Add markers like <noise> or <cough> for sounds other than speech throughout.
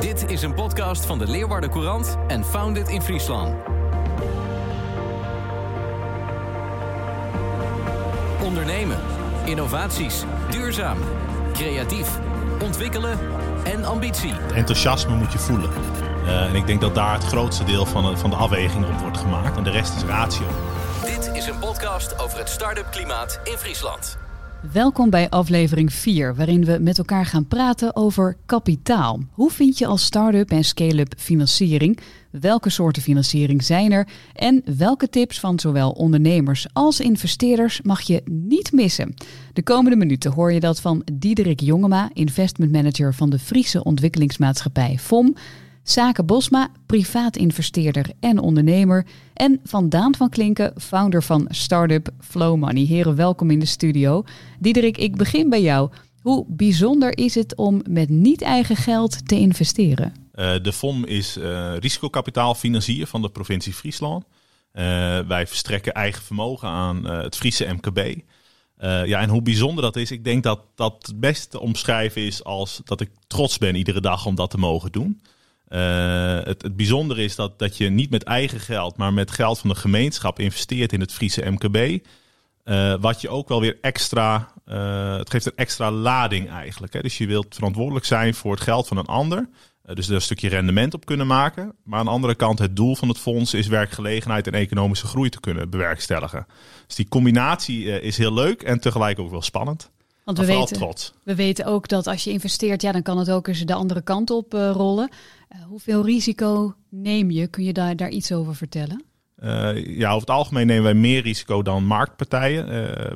Dit is een podcast van de Leeuwarden Courant en Founded in Friesland. Ondernemen, innovaties, duurzaam, creatief, ontwikkelen en ambitie. enthousiasme moet je voelen. Uh, en ik denk dat daar het grootste deel van de, van de afweging op wordt gemaakt. En de rest is ratio. Dit is een podcast over het start-up klimaat in Friesland. Welkom bij aflevering 4, waarin we met elkaar gaan praten over kapitaal. Hoe vind je als start-up en scale-up financiering? Welke soorten financiering zijn er? En welke tips van zowel ondernemers als investeerders mag je niet missen? De komende minuten hoor je dat van Diederik Jongema, investment manager van de Friese ontwikkelingsmaatschappij FOM. Zaken Bosma, privaat investeerder en ondernemer. En van Daan van Klinken, founder van startup Flow Money. Heren, welkom in de studio. Diederik, ik begin bij jou. Hoe bijzonder is het om met niet-eigen geld te investeren? Uh, de FOM is uh, risicokapitaalfinancier van de provincie Friesland. Uh, wij verstrekken eigen vermogen aan het Friese MKB. ja, en hoe bijzonder dat is, ik denk dat dat het beste te omschrijven is als dat ik trots ben iedere dag om dat te mogen doen. Uh, het, het bijzondere is dat, dat je niet met eigen geld, maar met geld van de gemeenschap investeert in het Friese MKB. Uh, wat je ook wel weer extra, uh, het geeft een extra lading eigenlijk. Hè? Dus je wilt verantwoordelijk zijn voor het geld van een ander. dus er een stukje rendement op kunnen maken. Maar aan de andere kant, het doel van het fonds is werkgelegenheid en economische groei te kunnen bewerkstelligen. Dus die combinatie is heel leuk en tegelijk ook wel spannend. Want we weten, we weten ook dat als je investeert, ja, dan kan het ook eens de andere kant op uh, rollen. Uh, hoeveel risico neem je? Kun je daar, daar iets over vertellen? Uh, ja, over het algemeen nemen wij meer risico dan marktpartijen.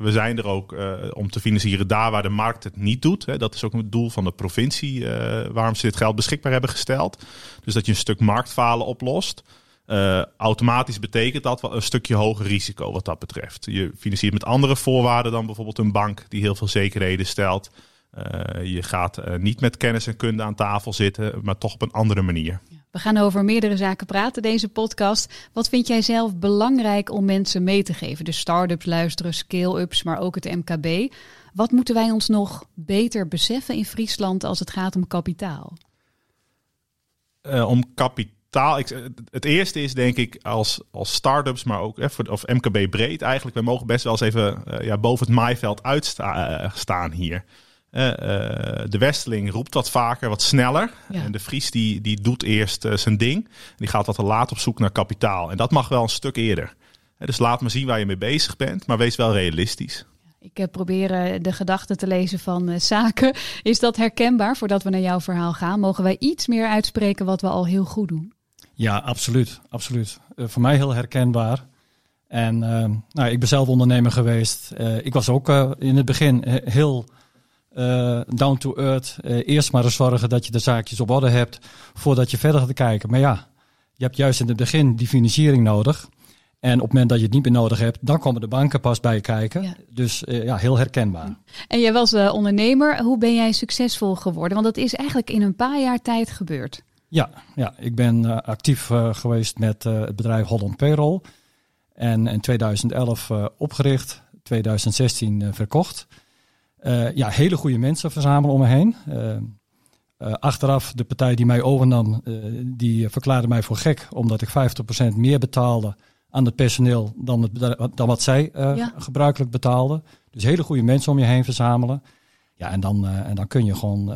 we zijn er ook om te financieren daar waar de markt het niet doet. Hè. Dat is ook het doel van de provincie waarom ze dit geld beschikbaar hebben gesteld. Dus dat je een stuk marktfalen oplost. Uh, automatisch betekent dat wel een stukje hoger risico wat dat betreft. Je financiert met andere voorwaarden dan bijvoorbeeld een bank die heel veel zekerheden stelt. Uh, je gaat uh, niet met kennis en kunde aan tafel zitten, maar toch op een andere manier. We gaan over meerdere zaken praten deze podcast. Wat vind jij zelf belangrijk om mensen mee te geven? De start-ups luisteren, scale-ups, maar ook het MKB. Wat moeten wij ons nog beter beseffen in Friesland als het gaat om kapitaal? om kapitaal taal. Ik, het eerste is denk ik als, als start-ups, maar ook even, of MKB breed eigenlijk. We mogen best wel eens even uh, ja, boven het maaiveld uitstaan uh, hier. Uh, de Westeling roept wat vaker, wat sneller. Ja. En de Fries die, die doet eerst zijn ding. Die gaat wat te laat op zoek naar kapitaal. En dat mag wel een stuk eerder. dus laat me zien waar je mee bezig bent, maar wees wel realistisch. Ik probeer de gedachten te lezen van zaken. Is dat herkenbaar voordat we naar jouw verhaal gaan? Mogen wij iets meer uitspreken wat we al heel goed doen? Ja, absoluut. absoluut. Uh, voor mij heel herkenbaar. En uh, nou, ik ben zelf ondernemer geweest. Uh, ik was ook in het begin heel down to earth. eerst maar eens zorgen dat je de zaakjes op orde hebt voordat je verder gaat kijken. Maar ja, je hebt juist in het begin die financiering nodig. En op het moment dat je het niet meer nodig hebt, dan komen de banken pas bij kijken. Ja. Dus ja, heel herkenbaar. En jij was ondernemer. Hoe ben jij succesvol geworden? Want dat is eigenlijk in een paar jaar tijd gebeurd. Ja, ja ik ben uh, actief uh, geweest met uh, het bedrijf Holland Payroll. En in 2011 opgericht, 2016 verkocht. ja, hele goede mensen verzamelen om me heen. achteraf, de partij die mij overnam, die verklaarde mij voor gek. Omdat ik 50% meer betaalde aan het personeel dan, het, dan wat zij ja. gebruikelijk betaalden. Dus hele goede mensen om je heen verzamelen. Ja, en dan, en dan kun je gewoon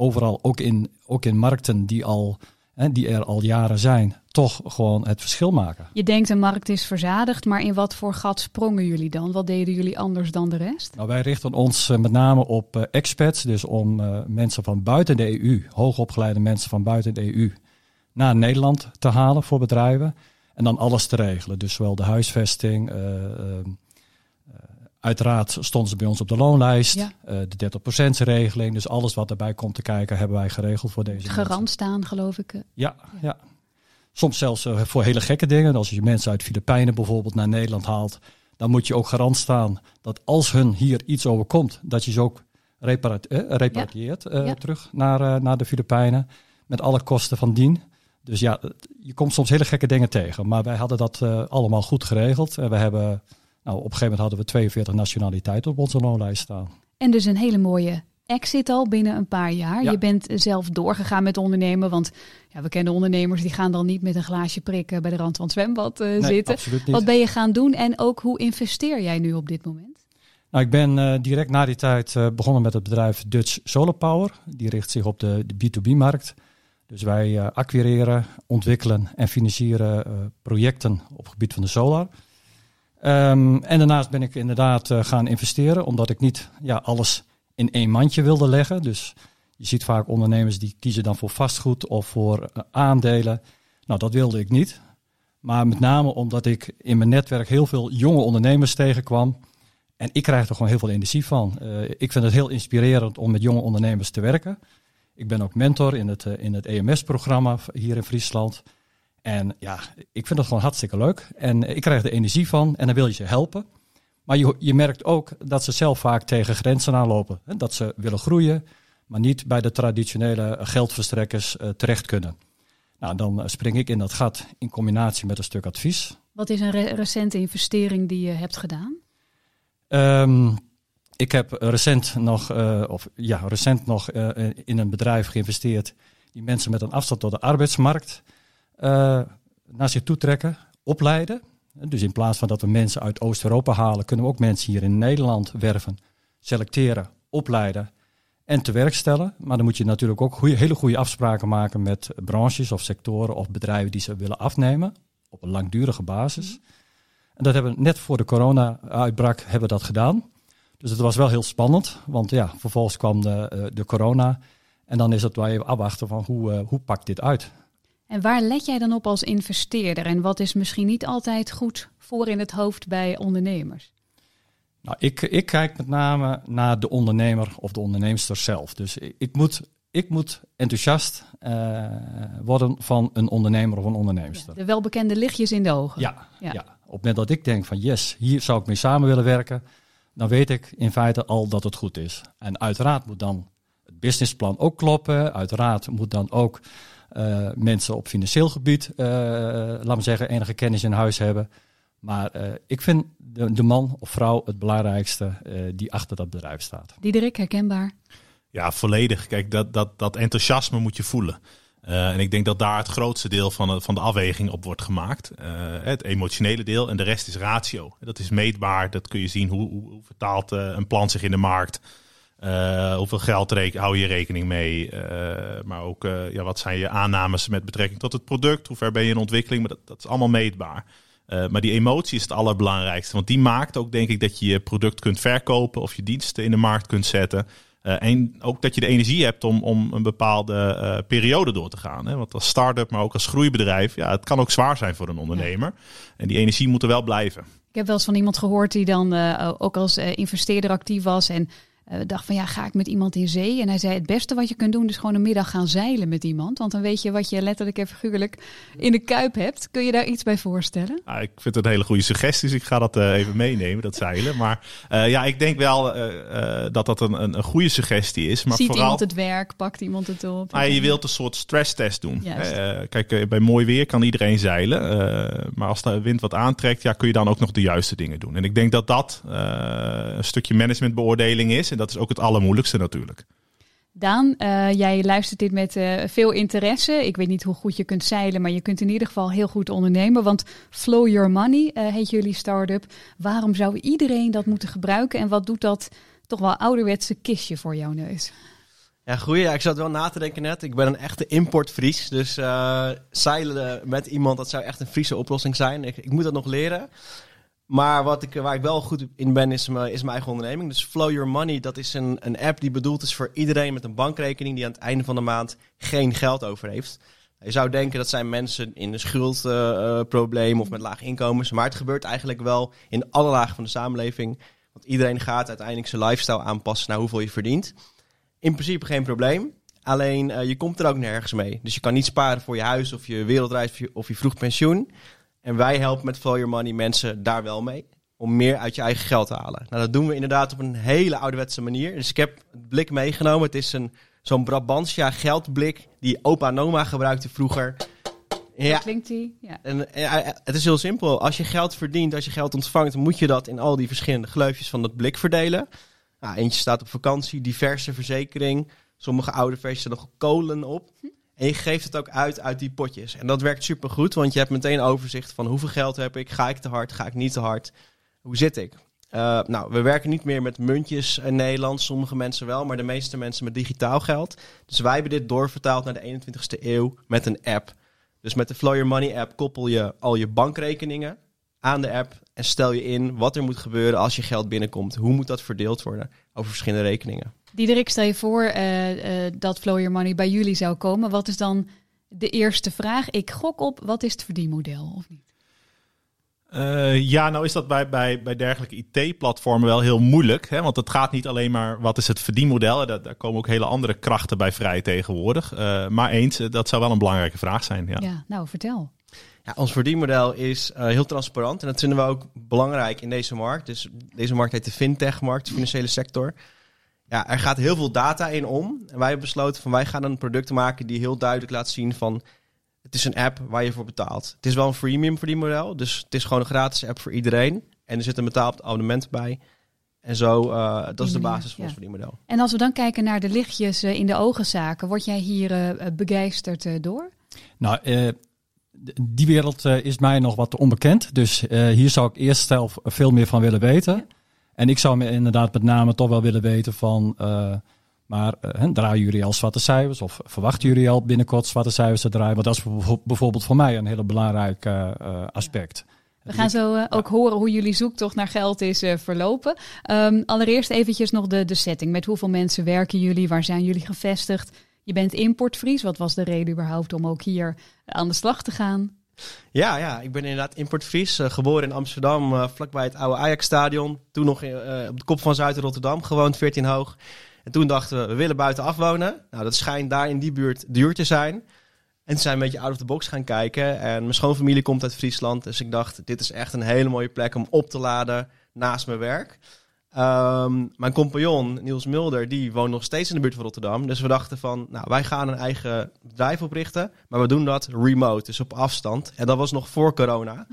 overal, ook in, ook in markten die, al, hè, die er al jaren zijn, toch gewoon het verschil maken. Je denkt een markt is verzadigd, maar in wat voor gat sprongen jullie dan? Wat deden jullie anders dan de rest? Nou, wij richten ons uh, met name op uh, expats, dus om uh, mensen van buiten de EU, hoogopgeleide mensen van buiten de EU, naar Nederland te halen voor bedrijven. En dan alles te regelen. Dus zowel de huisvesting, Uiteraard stonden ze bij ons op de loonlijst. Ja. Uh, de 30% regeling. Dus alles wat erbij komt te kijken hebben wij geregeld voor deze Garant mensen. staan geloof ik. Ja, ja. ja. Soms zelfs uh, voor hele gekke dingen. Als je mensen uit Filipijnen bijvoorbeeld naar Nederland haalt. Dan moet je ook garant staan dat als hun hier iets overkomt. Dat je ze ook reparat eh, repatrieert ja. Ja. terug naar, naar de Filipijnen. Met alle kosten van dien. Dus ja, je komt soms hele gekke dingen tegen. Maar wij hadden dat allemaal goed geregeld. En we hebben nou, op een gegeven moment hadden we 42 nationaliteiten op onze loonlijst staan. En dus een hele mooie exit al binnen een paar jaar. Ja. Je bent zelf doorgegaan met ondernemen. Want ja, we kennen ondernemers die gaan dan niet met een glaasje prikken bij de rand van het zwembad eh, Nee, zitten. Wat ben je gaan doen en ook hoe investeer jij nu op dit moment? Nou, ik ben eh, direct na die tijd eh, begonnen met het bedrijf Dutch Solar Power. Die richt zich op de, de B2B-markt. Dus wij eh, acquireren, ontwikkelen en financieren eh, projecten op het gebied van de solar. Ehm, en daarnaast ben ik inderdaad eh, gaan investeren, omdat ik niet ja, alles in één mandje wilde leggen. Dus je ziet vaak ondernemers die kiezen dan voor vastgoed of voor eh, aandelen. Nou, dat wilde ik niet. Maar met name omdat ik in mijn netwerk heel veel jonge ondernemers tegenkwam. En ik krijg er gewoon heel veel energie van. Eh, ik vind het heel inspirerend om met jonge ondernemers te werken. Ik ben ook mentor in het, in het EMS-programma hier in Friesland. En ja, ik vind het gewoon hartstikke leuk. En ik krijg er energie van en dan wil je ze helpen. Maar je, je merkt ook dat ze zelf vaak tegen grenzen aanlopen. Hè? Dat ze willen groeien, maar niet bij de traditionele geldverstrekkers eh, terecht kunnen. Nou, dan eh, spring ik in dat gat in combinatie met een stuk advies. Wat is een re- recente investering die je hebt gedaan? Ehm, ik heb recent nog, eh, of, ja, recent nog in een bedrijf geïnvesteerd die mensen met een afstand tot de arbeidsmarkt naar zich toe trekken, opleiden. Dus in plaats van dat we mensen uit Oost-Europa halen, kunnen we ook mensen hier in Nederland werven, selecteren, opleiden en te werk stellen. Maar dan moet je natuurlijk ook hele goede afspraken maken met branches of sectoren of bedrijven die ze willen afnemen op een langdurige basis. En dat hebben we net voor de corona-uitbraak hebben we dat gedaan. Dus het was wel heel spannend, want ja, vervolgens kwam de, eh, de corona. En dan is het wel even afwachten van hoe, eh, hoe pakt dit uit. En waar let jij dan op als investeerder? En wat is misschien niet altijd goed voor in het hoofd bij ondernemers? Nou, ik, ik kijk met name naar de ondernemer of de onderneemster zelf. Dus ik, ik moet, ik moet enthousiast eh, worden van een ondernemer of een onderneemster. De welbekende lichtjes in de ogen. Ja, Ja. ja. op het moment dat ik denk van yes, hier zou ik mee samen willen werken, dan weet ik in feite al dat het goed is. En uiteraard moet dan het businessplan ook kloppen. Uiteraard moet dan ook eh, mensen op financieel gebied, eh laten we zeggen, enige kennis in huis hebben. Maar eh, ik vind de, de man of vrouw het belangrijkste eh, die achter dat bedrijf staat. Diederik, herkenbaar. Ja, volledig. Kijk, dat, dat, dat enthousiasme moet je voelen. Eh, en ik denk dat daar het grootste deel van de, van de afweging op wordt gemaakt. Eh, het emotionele deel en de rest is ratio. Dat is meetbaar. Dat kun je zien hoe, hoe, hoe vertaalt een plan zich in de markt. Eh, hoeveel geld reken, hou je rekening mee? Eh, maar ook eh, ja, wat zijn je aannames met betrekking tot het product? Hoe ver ben je in ontwikkeling? Maar dat, dat is allemaal meetbaar. Maar die emotie is het allerbelangrijkste. Want die maakt ook, denk ik, dat je je product kunt verkopen of je diensten in de markt kunt zetten. En ook dat je de energie hebt om, om een bepaalde periode door te gaan. Hè? Want als start-up, maar ook als groeibedrijf, ja, het kan ook zwaar zijn voor een ondernemer. En die energie moet er wel blijven. Ik heb wel eens van iemand gehoord die dan ook als investeerder actief was en eh, dacht van ja, ga ik met iemand in zee? En hij zei het beste wat je kunt doen is gewoon een middag gaan zeilen met iemand. Want dan weet je wat je letterlijk en figuurlijk in de kuip hebt. Kun je daar iets bij voorstellen? Nou, ik vind het een hele goede suggestie, dus ik ga dat eh, even meenemen, dat zeilen. Maar eh, ja, ik denk wel dat dat een, een, een goede suggestie is. Maar Ziet vooral, iemand het werk, pakt iemand het op? Maar je wilt een soort stresstest doen. Kijk, bij mooi weer kan iedereen zeilen. maar als de wind wat aantrekt, ja, kun je dan ook nog de juiste dingen doen. En ik denk dat dat een stukje managementbeoordeling is. En dat is ook het allermoeilijkste natuurlijk. Daan, eh, jij luistert dit met eh, veel interesse. Ik weet niet hoe goed je kunt zeilen, maar je kunt in ieder geval heel goed ondernemen. Want Flow Your Money eh, heet jullie start-up. Waarom zou iedereen dat moeten gebruiken? En wat doet dat toch wel ouderwetse kistje voor jouw neus? Ja, goeie. Ja, ik zat wel na te denken net. Ik ben een echte importvries. Dus eh, zeilen met iemand, dat zou echt een Friese oplossing zijn. Ik, ik moet dat nog leren. Maar wat ik, waar ik wel goed in ben, is mijn, is mijn eigen onderneming. Dus Flow Your Money, dat is een, een app die bedoeld is voor iedereen met een bankrekening die aan het einde van de maand geen geld over heeft. Je zou denken dat zijn mensen in een schuldprobleem of met laag inkomens. Maar het gebeurt eigenlijk wel in alle lagen van de samenleving. Want iedereen gaat uiteindelijk zijn lifestyle aanpassen naar hoeveel je verdient. In principe geen probleem. Alleen eh, je komt er ook nergens mee. Dus je kan niet sparen voor je huis of je wereldreis of je vroeg pensioen. En wij helpen met Flow Your Money mensen daar wel mee. Om meer uit je eigen geld te halen. Nou, dat doen we inderdaad op een hele ouderwetse manier. Dus ik heb het blik meegenomen. Het is een, zo'n Brabantia geldblik die opa en oma gebruikte vroeger. Ja, klinkt die? Ja. en, eh, het is heel simpel. Als je geld verdient, als je geld ontvangt, moet je dat in al die verschillende gleufjes van dat blik verdelen. Nou, eentje staat op vakantie, diverse verzekering. Sommige oude versies er nog kolen op. En je geeft het ook uit uit die potjes. En dat werkt supergoed, want je hebt meteen overzicht van hoeveel geld heb ik. Ga ik te hard, ga ik niet te hard? Hoe zit ik? Uh, nou, we werken niet meer met muntjes in Nederland. Sommige mensen wel, maar de meeste mensen met digitaal geld. Dus wij hebben dit doorvertaald naar de 21ste eeuw met een app. Dus met de Flow Your Money app koppel je al je bankrekeningen aan de app en stel je in wat er moet gebeuren als je geld binnenkomt. Hoe moet dat verdeeld worden over verschillende rekeningen? Diederik, stel je voor uh, uh, dat Flow Your Money bij jullie zou komen. Wat is dan de eerste vraag? Ik gok op, wat is het verdienmodel of niet? Uh, ja, nou is dat bij, bij, bij dergelijke IT-platformen wel heel moeilijk. Hè? Want het gaat niet alleen maar wat is het verdienmodel. Daar, daar komen ook hele andere krachten bij vrij tegenwoordig. Uh, maar eens, dat zou wel een belangrijke vraag zijn. Ja, ja nou vertel. Ja, ons verdienmodel is uh, heel transparant. En dat vinden we ook belangrijk in deze markt. Dus deze markt heet de fintech-markt, de financiële sector. Ja, er gaat heel veel data in om. En wij hebben besloten van wij gaan een product maken die heel duidelijk laat zien van het is een app waar je voor betaalt. Het is wel een freemium verdienmodel, dus het is gewoon een gratis app voor iedereen. En er zit een betaald abonnement bij. En zo, uh, dat is de basis van ja. ons verdienmodel. En als we dan kijken naar de lichtjes uh, in de ogenzaken, word jij hier uh, begeisterd door? Nou, die wereld is mij nog wat onbekend. Dus hier zou ik eerst zelf veel meer van willen weten. Ja. En ik zou me inderdaad met name toch wel willen weten van... Maar uh, draaien jullie al zwarte cijfers of verwachten jullie al binnenkort zwarte cijfers te draaien? Want dat is bijvoorbeeld voor mij een hele belangrijk uh, aspect. We gaan zo ook horen hoe jullie zoektocht naar geld is verlopen. Um, allereerst eventjes nog de, de setting. Met hoeveel mensen werken jullie? Waar zijn jullie gevestigd? Je bent importvries. Wat was de reden überhaupt om ook hier aan de slag te gaan? Ja, ja, ik ben inderdaad importvries. Uh, geboren in Amsterdam, vlakbij het oude Ajax-stadion. Toen nog op de kop van Zuid-Rotterdam, gewoond 14 hoog. En toen dachten we, we willen buitenaf wonen. Nou, dat schijnt daar in die buurt duur te zijn. En toen zijn we een beetje out of the box gaan kijken. En mijn schoonfamilie komt uit Friesland. Dus ik dacht, dit is echt een hele mooie plek om op te laden naast mijn werk. Um, mijn compagnon, Niels Mulder, die woont nog steeds in de buurt van Rotterdam. Dus we dachten van, nou, wij gaan een eigen bedrijf oprichten. Maar we doen dat remote, dus op afstand. En dat was nog voor corona.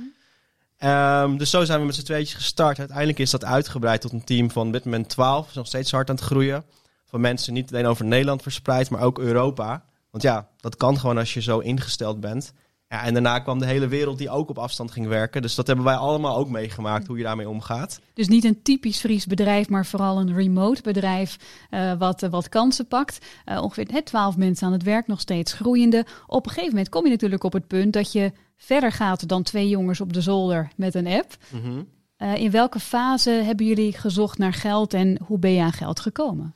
Um, dus zo zijn we met z'n tweetjes gestart. Uiteindelijk is dat uitgebreid tot een team van op dit moment 12. Is nog steeds hard aan het groeien van mensen niet alleen over Nederland verspreid, maar ook Europa. Want ja, dat kan gewoon als je zo ingesteld bent. Ja, en daarna kwam de hele wereld die ook op afstand ging werken. Dus dat hebben wij allemaal ook meegemaakt, hoe je daarmee omgaat. Dus niet een typisch Fries bedrijf, maar vooral een remote bedrijf uh, wat, uh, wat kansen pakt. Uh, ongeveer hè, 12 mensen aan het werk, nog steeds groeiende. Op een gegeven moment kom je natuurlijk op het punt dat je verder gaat dan twee jongens op de zolder met een app. Mm -hmm. in welke fase hebben jullie gezocht naar geld en hoe ben je aan geld gekomen?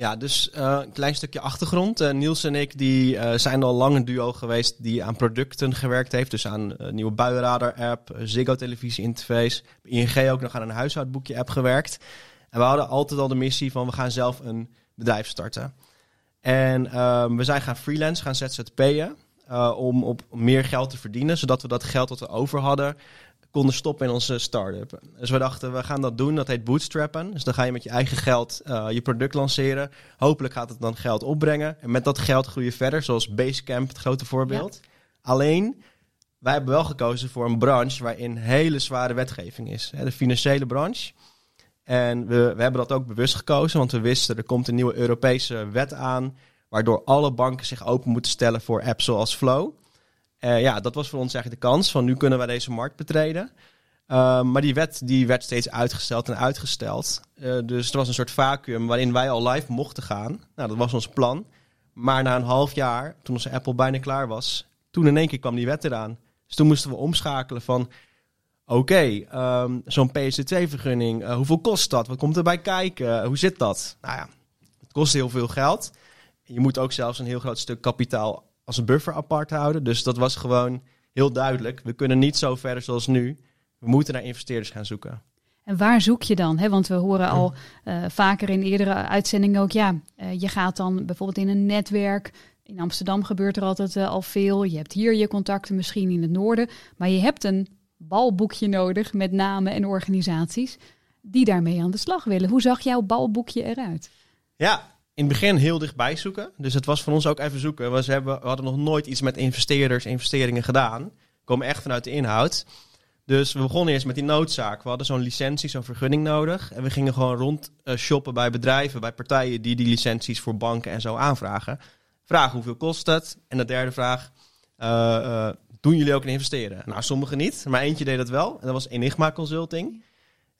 Ja, dus uh, een klein stukje achtergrond. Uh, Niels en ik die, uh, zijn al lang een duo geweest die aan producten gewerkt heeft. Dus aan een nieuwe buienradar-app, Ziggo televisie-interface. ING ook nog aan een huishoudboekje-app gewerkt. En we hadden altijd al de missie van we gaan zelf een bedrijf starten. En we zijn gaan freelance, gaan ZZP'en. om op meer geld te verdienen, zodat we dat geld dat we over hadden konden stoppen in onze start-up. Dus we dachten, we gaan dat doen. Dat heet bootstrappen. Dus dan ga je met je eigen geld uh, je product lanceren. Hopelijk gaat het dan geld opbrengen. En met dat geld groei je verder, zoals Basecamp, het grote voorbeeld. Ja. Alleen, wij hebben wel gekozen voor een branche waarin hele zware wetgeving is. Hè, de financiële branche. En we, we hebben dat ook bewust gekozen, want we wisten er komt een nieuwe Europese wet aan, waardoor alle banken zich open moeten stellen voor apps zoals Flow. Uh, ja, dat was voor ons eigenlijk de kans van nu kunnen wij deze markt betreden. Uh, maar die wet die werd steeds uitgesteld en uitgesteld. Uh, dus er was een soort vacuüm waarin wij al live mochten gaan. Nou, dat was ons plan. Maar na een half jaar, toen onze Apple bijna klaar was, toen in één keer kwam die wet eraan. Dus toen moesten we omschakelen van, oké, um, zo'n PSD2-vergunning, hoeveel kost dat? Wat komt erbij kijken? hoe zit dat? Nou ja, het kost heel veel geld. Je moet ook zelfs een heel groot stuk kapitaal als een buffer apart houden. Dus dat was gewoon heel duidelijk. We kunnen niet zo verder zoals nu. We moeten naar investeerders gaan zoeken. En waar zoek je dan? He, want we horen al uh, vaker in eerdere uitzendingen ook, ja, uh, je gaat dan bijvoorbeeld in een netwerk. In Amsterdam gebeurt er altijd uh, al veel. Je hebt hier je contacten, misschien in het noorden. Maar je hebt een balboekje nodig met namen en organisaties die daarmee aan de slag willen. Hoe zag jouw balboekje eruit? Ja, in het begin heel dichtbij zoeken. Dus het was voor ons ook even zoeken. We, hadden nog nooit iets met investeerders, investeringen gedaan. We komen echt vanuit de inhoud. Dus we begonnen eerst met die noodzaak. We hadden zo'n licentie, zo'n vergunning nodig. En we gingen gewoon rond eh, shoppen bij bedrijven, bij partijen die die licenties voor banken en zo aanvragen. Vragen hoeveel kost het? En de derde vraag, eh, eh, doen jullie ook in investeren? Nou, sommigen niet, maar eentje deed dat wel. En dat was Enigma Consulting.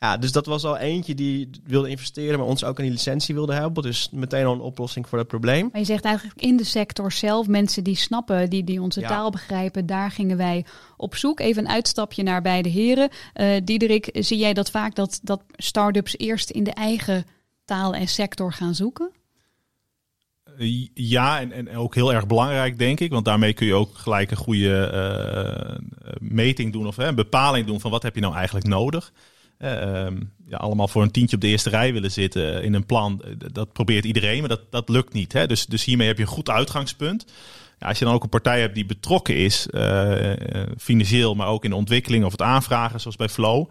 Ja, dus dat was al eentje die wilde investeren, maar ons ook aan die licentie wilde helpen. Dus meteen al een oplossing voor dat probleem. Maar je zegt eigenlijk in de sector zelf, mensen die snappen, die, die onze Ja. taal begrijpen, daar gingen wij op zoek. Even een uitstapje naar beide heren. Eh Diederik, zie jij dat vaak dat, dat start-ups eerst in de eigen taal en sector gaan zoeken? Eh, Ja, en, en ook heel erg belangrijk, denk ik. Want daarmee kun je ook gelijk een goede eh, meting doen of hè, een bepaling doen van wat heb je nou eigenlijk nodig. Eh, ehm, ja, allemaal voor een tientje op de eerste rij willen zitten in een plan. eh, Dat probeert iedereen, maar dat, dat lukt niet. Hè? Dus, dus hiermee heb je een goed uitgangspunt. Ja, als je dan ook een partij hebt die betrokken is, eh, eh, financieel, maar ook in de ontwikkeling of het aanvragen, zoals bij Flow.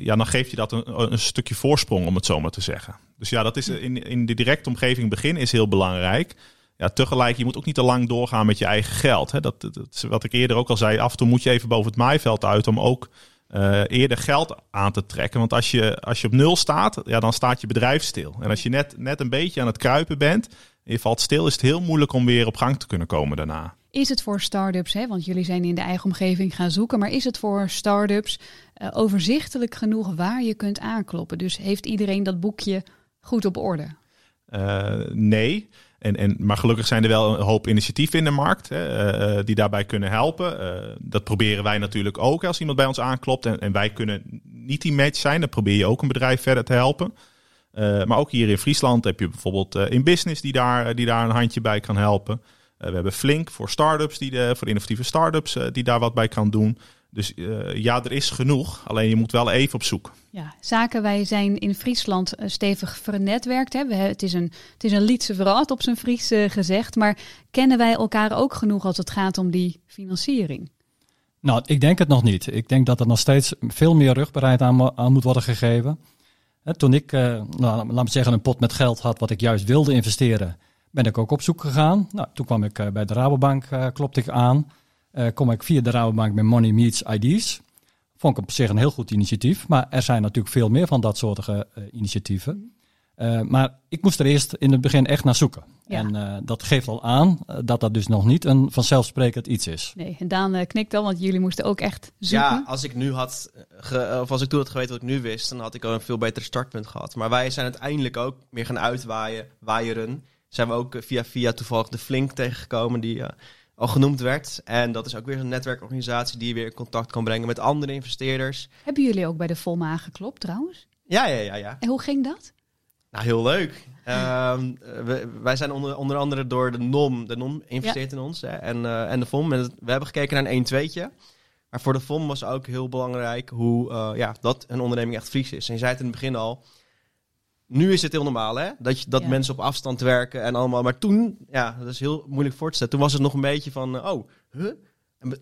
ja, dan geeft je dat een, een stukje voorsprong, om het zo maar te zeggen. Dus ja, dat is in, in de directe omgeving begin is heel belangrijk. Ja, tegelijk, je moet ook niet te lang doorgaan met je eigen geld. Hè. Dat, dat, wat ik eerder ook al zei, af en toe moet je even boven het maaiveld uit om ook eh, eerder geld aan te trekken. Want als je, als je op nul staat, ja, dan staat je bedrijf stil. En als je net, net een beetje aan het kruipen bent en je valt stil, is het heel moeilijk om weer op gang te kunnen komen daarna. Is het voor start-ups, hè, want jullie zijn in de eigen omgeving gaan zoeken, maar is het voor start-ups eh, overzichtelijk genoeg waar je kunt aankloppen? Dus heeft iedereen dat boekje goed op orde? Eh, nee. En, en, maar gelukkig zijn er wel een hoop initiatieven in de markt hè, eh, eh, die daarbij kunnen helpen. Eh, dat proberen wij natuurlijk ook als iemand bij ons aanklopt. En, en wij kunnen niet die match zijn. Dan probeer je ook een bedrijf verder te helpen. Maar ook hier in Friesland heb je bijvoorbeeld in business die daar, die daar een handje bij kan helpen. We hebben Flink voor start-ups, die de, voor innovatieve start-ups, die daar wat bij kan doen. Dus eh, ja, er is genoeg. Alleen je moet wel even op zoek. Ja, zaken, wij zijn in Friesland eh, stevig vernetwerkt. Hè. We, het, is een, het is een Lietse verraad op zijn Fries eh, gezegd. Maar kennen wij elkaar ook genoeg als het gaat om die financiering? Nou, ik denk het nog niet. Ik denk dat er nog steeds veel meer rugbaarheid aan, aan moet worden gegeven. Hè, toen ik, eh, nou, laat me zeggen, een pot met geld had wat ik juist wilde investeren, ben ik ook op zoek gegaan. Nou, toen kwam ik bij de Rabobank, klopte ik aan. Eh, kom ik via de Rabobank met Money Meets IDs. Vond ik op zich een heel goed initiatief. Maar er zijn natuurlijk veel meer van dat soort eh, initiatieven. Eh, maar ik moest er eerst in het begin echt naar zoeken. Ja. En eh, dat geeft al aan dat dat dus nog niet een vanzelfsprekend iets is. Nee, en Daan eh, knikt al, want jullie moesten ook echt zoeken. Ja, als ik nu had, ge- of als ik toen had geweten wat ik nu wist, dan had ik al een veel beter startpunt gehad. Maar wij zijn uiteindelijk ook meer gaan uitwaaien, waaieren. Zijn we ook via via toevallig de Flink tegengekomen, die al genoemd werd. En dat is ook weer zo'n netwerkorganisatie die je weer in contact kan brengen met andere investeerders. Hebben jullie ook bij de Volma aangeklopt trouwens? Ja, ja, ja, ja. En hoe ging dat? Nou, heel leuk. Ehm, eh, we, wij zijn onder, onder andere door de NOM, de NOM investeert in ons, hè, en, eh, en de FOM. En we hebben gekeken naar een 1-2'tje. Maar voor de FOM was ook heel belangrijk hoe eh, ja, dat een onderneming echt Fries is. En je zei het in het begin al, nu is het heel normaal hè, dat, je, dat Ja. mensen op afstand werken en allemaal. Maar toen, ja, dat is heel moeilijk voor te stellen. Toen was het nog een beetje van, eh, oh, huh?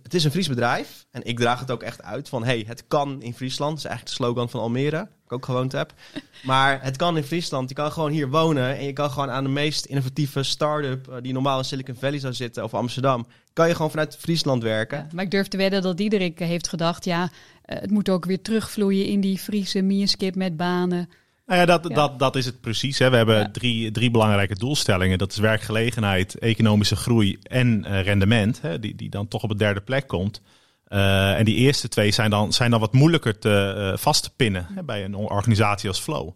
Het is een Fries bedrijf en ik draag het ook echt uit van, hey, het kan in Friesland. Dat is eigenlijk de slogan van Almere, waar ik ook gewoond heb. <laughs> Maar het kan in Friesland. Je kan gewoon hier wonen en je kan gewoon aan de meest innovatieve start-up eh, die normaal in Silicon Valley zou zitten of Amsterdam, kan je gewoon vanuit Friesland werken. Ja, maar ik durf te wedden dat Diederik eh, heeft gedacht, ja, het moet ook weer terugvloeien in die Friese mierskip met banen. Nou ja, dat, Ja. Dat, dat is het precies. Hè. We hebben Ja. drie, drie belangrijke doelstellingen. Dat is werkgelegenheid, economische groei en eh, rendement. Hè, die, die dan toch op de derde plek komt. Eh, en die eerste twee zijn dan, zijn dan wat moeilijker te, eh, vast te pinnen hè, bij een organisatie als Flow.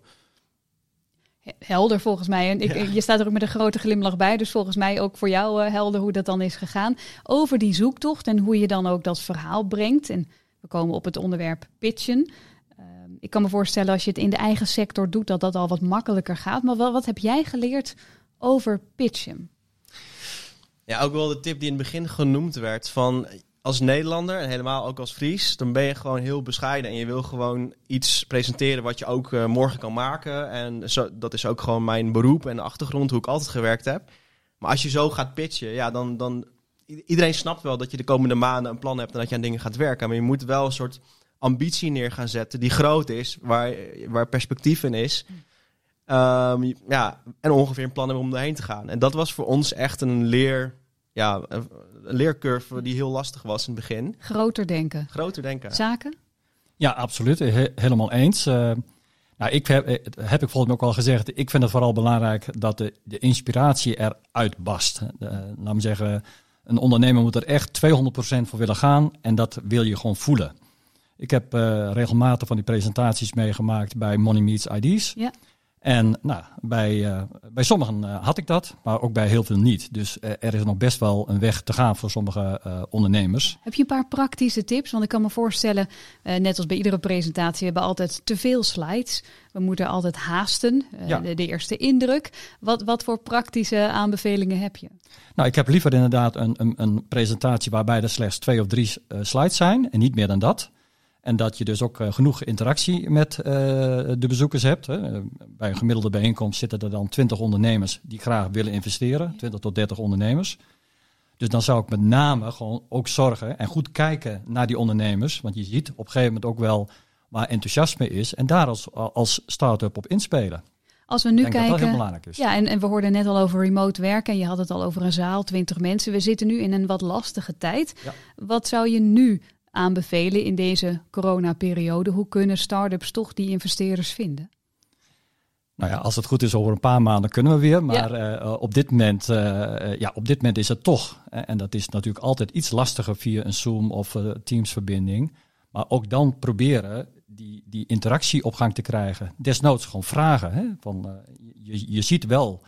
He- Helder volgens mij. En ik, Ja. je staat er ook met een grote glimlach bij. Dus volgens mij ook voor jou helder hoe dat dan is gegaan. Over die zoektocht en hoe je dan ook dat verhaal brengt. En we komen op het onderwerp pitchen. Ik kan me voorstellen als je het in de eigen sector doet, dat dat al wat makkelijker gaat. Maar wel, wat heb jij geleerd over pitchen? Ja, ook wel de tip die in het begin genoemd werd van als Nederlander en helemaal ook als Fries, dan ben je gewoon heel bescheiden en je wil gewoon iets presenteren wat je ook eh, morgen kan maken. En zo, dat is ook gewoon mijn beroep en de achtergrond, hoe ik altijd gewerkt heb. Maar als je zo gaat pitchen, ja, dan, dan iedereen snapt wel dat je de komende maanden een plan hebt en dat je aan dingen gaat werken. Maar je moet wel een soort ambitie neer gaan zetten die groot is, waar, waar perspectief in is. Ehm, ja, en ongeveer een plan hebben om erheen te gaan. En dat was voor ons echt een leer, ja, een, leercurve die heel lastig was in het begin. Groter denken. Groter denken. Zaken? Ja, absoluut. He- helemaal eens. Uh, nou, ik heb, heb ik volgens mij ook al gezegd, ik vind het vooral belangrijk dat de, de inspiratie eruit bast. Uh, laat me zeggen, een ondernemer moet er echt 200% voor willen gaan en dat wil je gewoon voelen. Ik heb uh, regelmatig van die presentaties meegemaakt bij Money Meets IDs. Ja. En nou, bij, uh, bij sommigen uh, had ik dat, maar ook bij heel veel niet. Dus uh, er is nog best wel een weg te gaan voor sommige ondernemers. Heb je een paar praktische tips? Want ik kan me voorstellen, net als bij iedere presentatie, we hebben altijd te veel slides. We moeten altijd haasten, ja. de, de, eerste indruk. Wat, wat voor praktische aanbevelingen heb je? Nou, ik heb liever inderdaad een, een, een presentatie waarbij er slechts twee of drie slides zijn en niet meer dan dat. En dat je dus ook uh, genoeg interactie met uh, de bezoekers hebt. Hè. Bij een gemiddelde bijeenkomst zitten er dan 20 ondernemers die graag willen investeren. 20 tot 30 ondernemers. Dus dan zou ik met name gewoon ook zorgen en goed kijken naar die ondernemers. Want je ziet op een gegeven moment ook wel waar enthousiasme is. En daar als, als start-up op inspelen. Als we nu kijken. dat dat heel belangrijk is. Ja, en, en we hoorden net al over remote werken. En je had het al over een zaal, 20 mensen. We zitten nu in een wat lastige tijd. Ja. Wat zou je nu aanbevelen in deze coronaperiode? Hoe kunnen start-ups toch die investeerders vinden? Nou ja, als het goed is, over een paar maanden kunnen we weer. Maar ja. uh, op, dit moment, uh, ja, op dit moment is het toch. En dat is natuurlijk altijd iets lastiger via een Zoom of uh, Teams-verbinding. Maar ook dan proberen die, die interactie op gang te krijgen. Desnoods gewoon vragen. Hè? Van, je, je ziet wel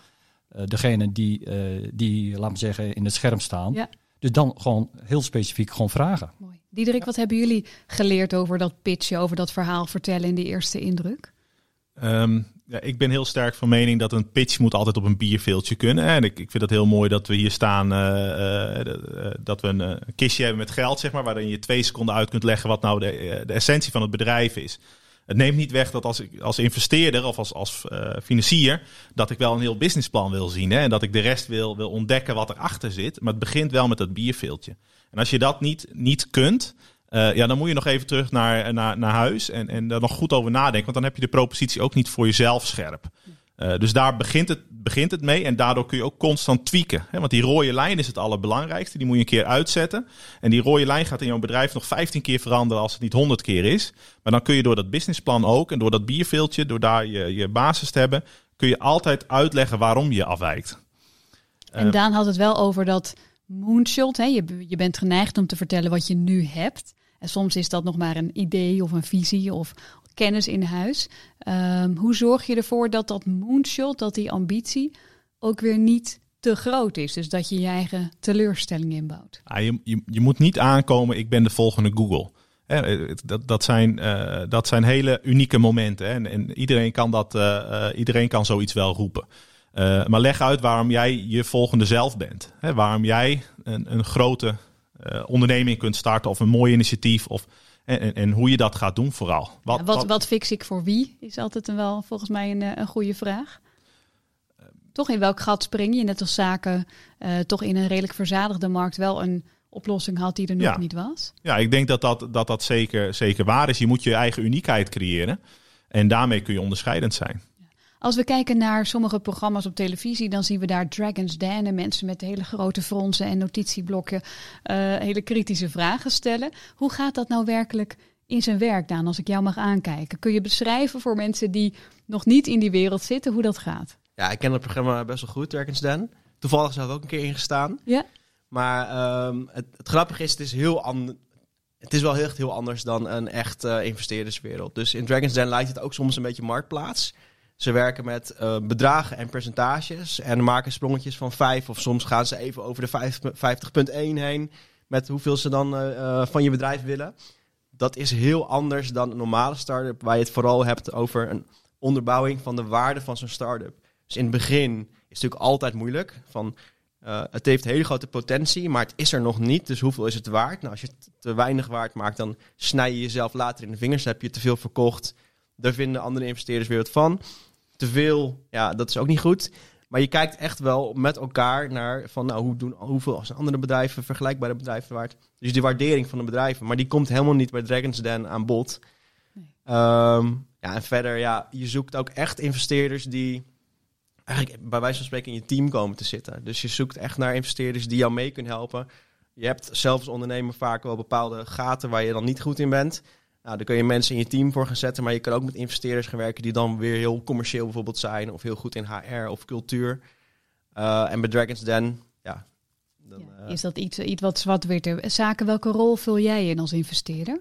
degene die, die, laat me zeggen, in het scherm staan. Ja. Dus dan gewoon heel specifiek gewoon vragen. Mooi. Diederik, wat hebben jullie geleerd over dat pitchen, over dat verhaal vertellen in die eerste indruk? Um, ja, ik ben heel sterk van mening dat een pitch moet altijd op een bierveeltje kunnen. En ik, ik vind het heel mooi dat we hier staan, uh, uh, dat we een uh, kistje hebben met geld, zeg maar, waarin je twee seconden uit kunt leggen wat nou de, de essentie van het bedrijf is. Neemt niet weg dat als ik als investeerder of als, als uh, financier, dat ik wel een heel businessplan wil zien. Hè, en dat ik de rest wil, wil ontdekken wat erachter zit. Maar het begint wel met dat bierveeltje. En als je dat niet, niet kunt, uh, ja, dan moet je nog even terug naar, naar, naar huis en, en daar nog goed over nadenken. Want dan heb je de propositie ook niet voor jezelf scherp. Uh, dus daar begint het, begint het mee en daardoor kun je ook constant tweaken. Hè? Want die rode lijn is het allerbelangrijkste. Die moet je een keer uitzetten. En die rode lijn gaat in jouw bedrijf nog 15 keer veranderen als het niet 100 keer is. Maar dan kun je door dat businessplan ook en door dat bierveeltje, door daar je, je basis te hebben, kun je altijd uitleggen waarom je afwijkt. En uh, Daan had het wel over dat moonshot. Hè? Je, je bent geneigd om te vertellen wat je nu hebt. En soms is dat nog maar een idee of een visie of kennis in huis. Um, hoe zorg je ervoor dat dat moonshot, dat die ambitie ook weer niet te groot is? Dus dat je je eigen teleurstelling inbouwt. Ah, je, je, je moet niet aankomen, ik ben de volgende Google. Hè, dat, dat, zijn, uh, dat zijn hele unieke momenten. Hè? En, en, iedereen, kan dat, uh, iedereen kan zoiets wel roepen. Maar leg uit waarom jij je volgende zelf bent. Waarom jij een, een grote onderneming kunt starten of een mooi initiatief. Of, en, en, en hoe je dat gaat doen vooral. Wat, ja, wat, wat, wat fix ik voor wie is altijd een wel volgens mij een, een goede vraag. Toch in welk gat spring je, net als zaken, uh, toch in een redelijk verzadigde markt wel een oplossing had die er nog ja. niet was? Ja, ik denk dat dat, dat, dat zeker, zeker waar is. Je moet je eigen uniekheid creëren en daarmee kun je onderscheidend zijn. Als we kijken naar sommige programma's op televisie, dan zien we daar Dragons Den en mensen met hele grote fronsen en notitieblokken uh, hele kritische vragen stellen. Hoe gaat dat nou werkelijk in zijn werk, Daan, als ik jou mag aankijken? Kun je beschrijven voor mensen die nog niet in die wereld zitten hoe dat gaat? Ja, ik ken het programma best wel goed, Dragons Den. Toevallig zelf ook een keer ingestaan. Ja. Maar um, het, het, grappige is, het is heel anders. Het is wel echt heel anders dan een echt uh, investeerderswereld. Dus in Dragons Den lijkt het ook soms een beetje marktplaats. Ze werken met uh, bedragen en percentages en maken sprongetjes van 5 of soms gaan ze even over de 50.1 heen met hoeveel ze dan uh, uh, van je bedrijf willen. Dat is heel anders dan een normale start-up waar je het vooral hebt over een onderbouwing van de waarde van zo'n start-up. Dus in het begin is het natuurlijk altijd moeilijk. Van, het heeft hele grote potentie, maar het is er nog niet. Dus hoeveel is het waard? Nou, als je het te weinig waard maakt, dan snij je jezelf later in de vingers. Dan heb je te veel verkocht. Daar vinden andere investeerders weer wat van. Te veel, ja, dat is ook niet goed. Maar je kijkt echt wel met elkaar naar van, nou, hoe doen, hoeveel zijn andere bedrijven, vergelijkbare bedrijven waard. Dus die waardering van de bedrijven. Maar die komt helemaal niet bij Dragons Den aan bod. Nee. Um, ja, en verder, ja, je zoekt ook echt investeerders die eigenlijk bij wijze van spreken in je team komen te zitten. Dus je zoekt echt naar investeerders die jou mee kunnen helpen. Je hebt zelf als ondernemer vaak wel bepaalde gaten waar je dan niet goed in bent. Nou, daar kun je mensen in je team voor gaan zetten, maar je kan ook met investeerders gaan werken die dan weer heel commercieel bijvoorbeeld zijn, of heel goed in HR of cultuur. Uh, en bij Dragons Den, ja. Dan, ja is dat iets, iets wat zwart weer zaken? Welke rol vul jij in als investeerder?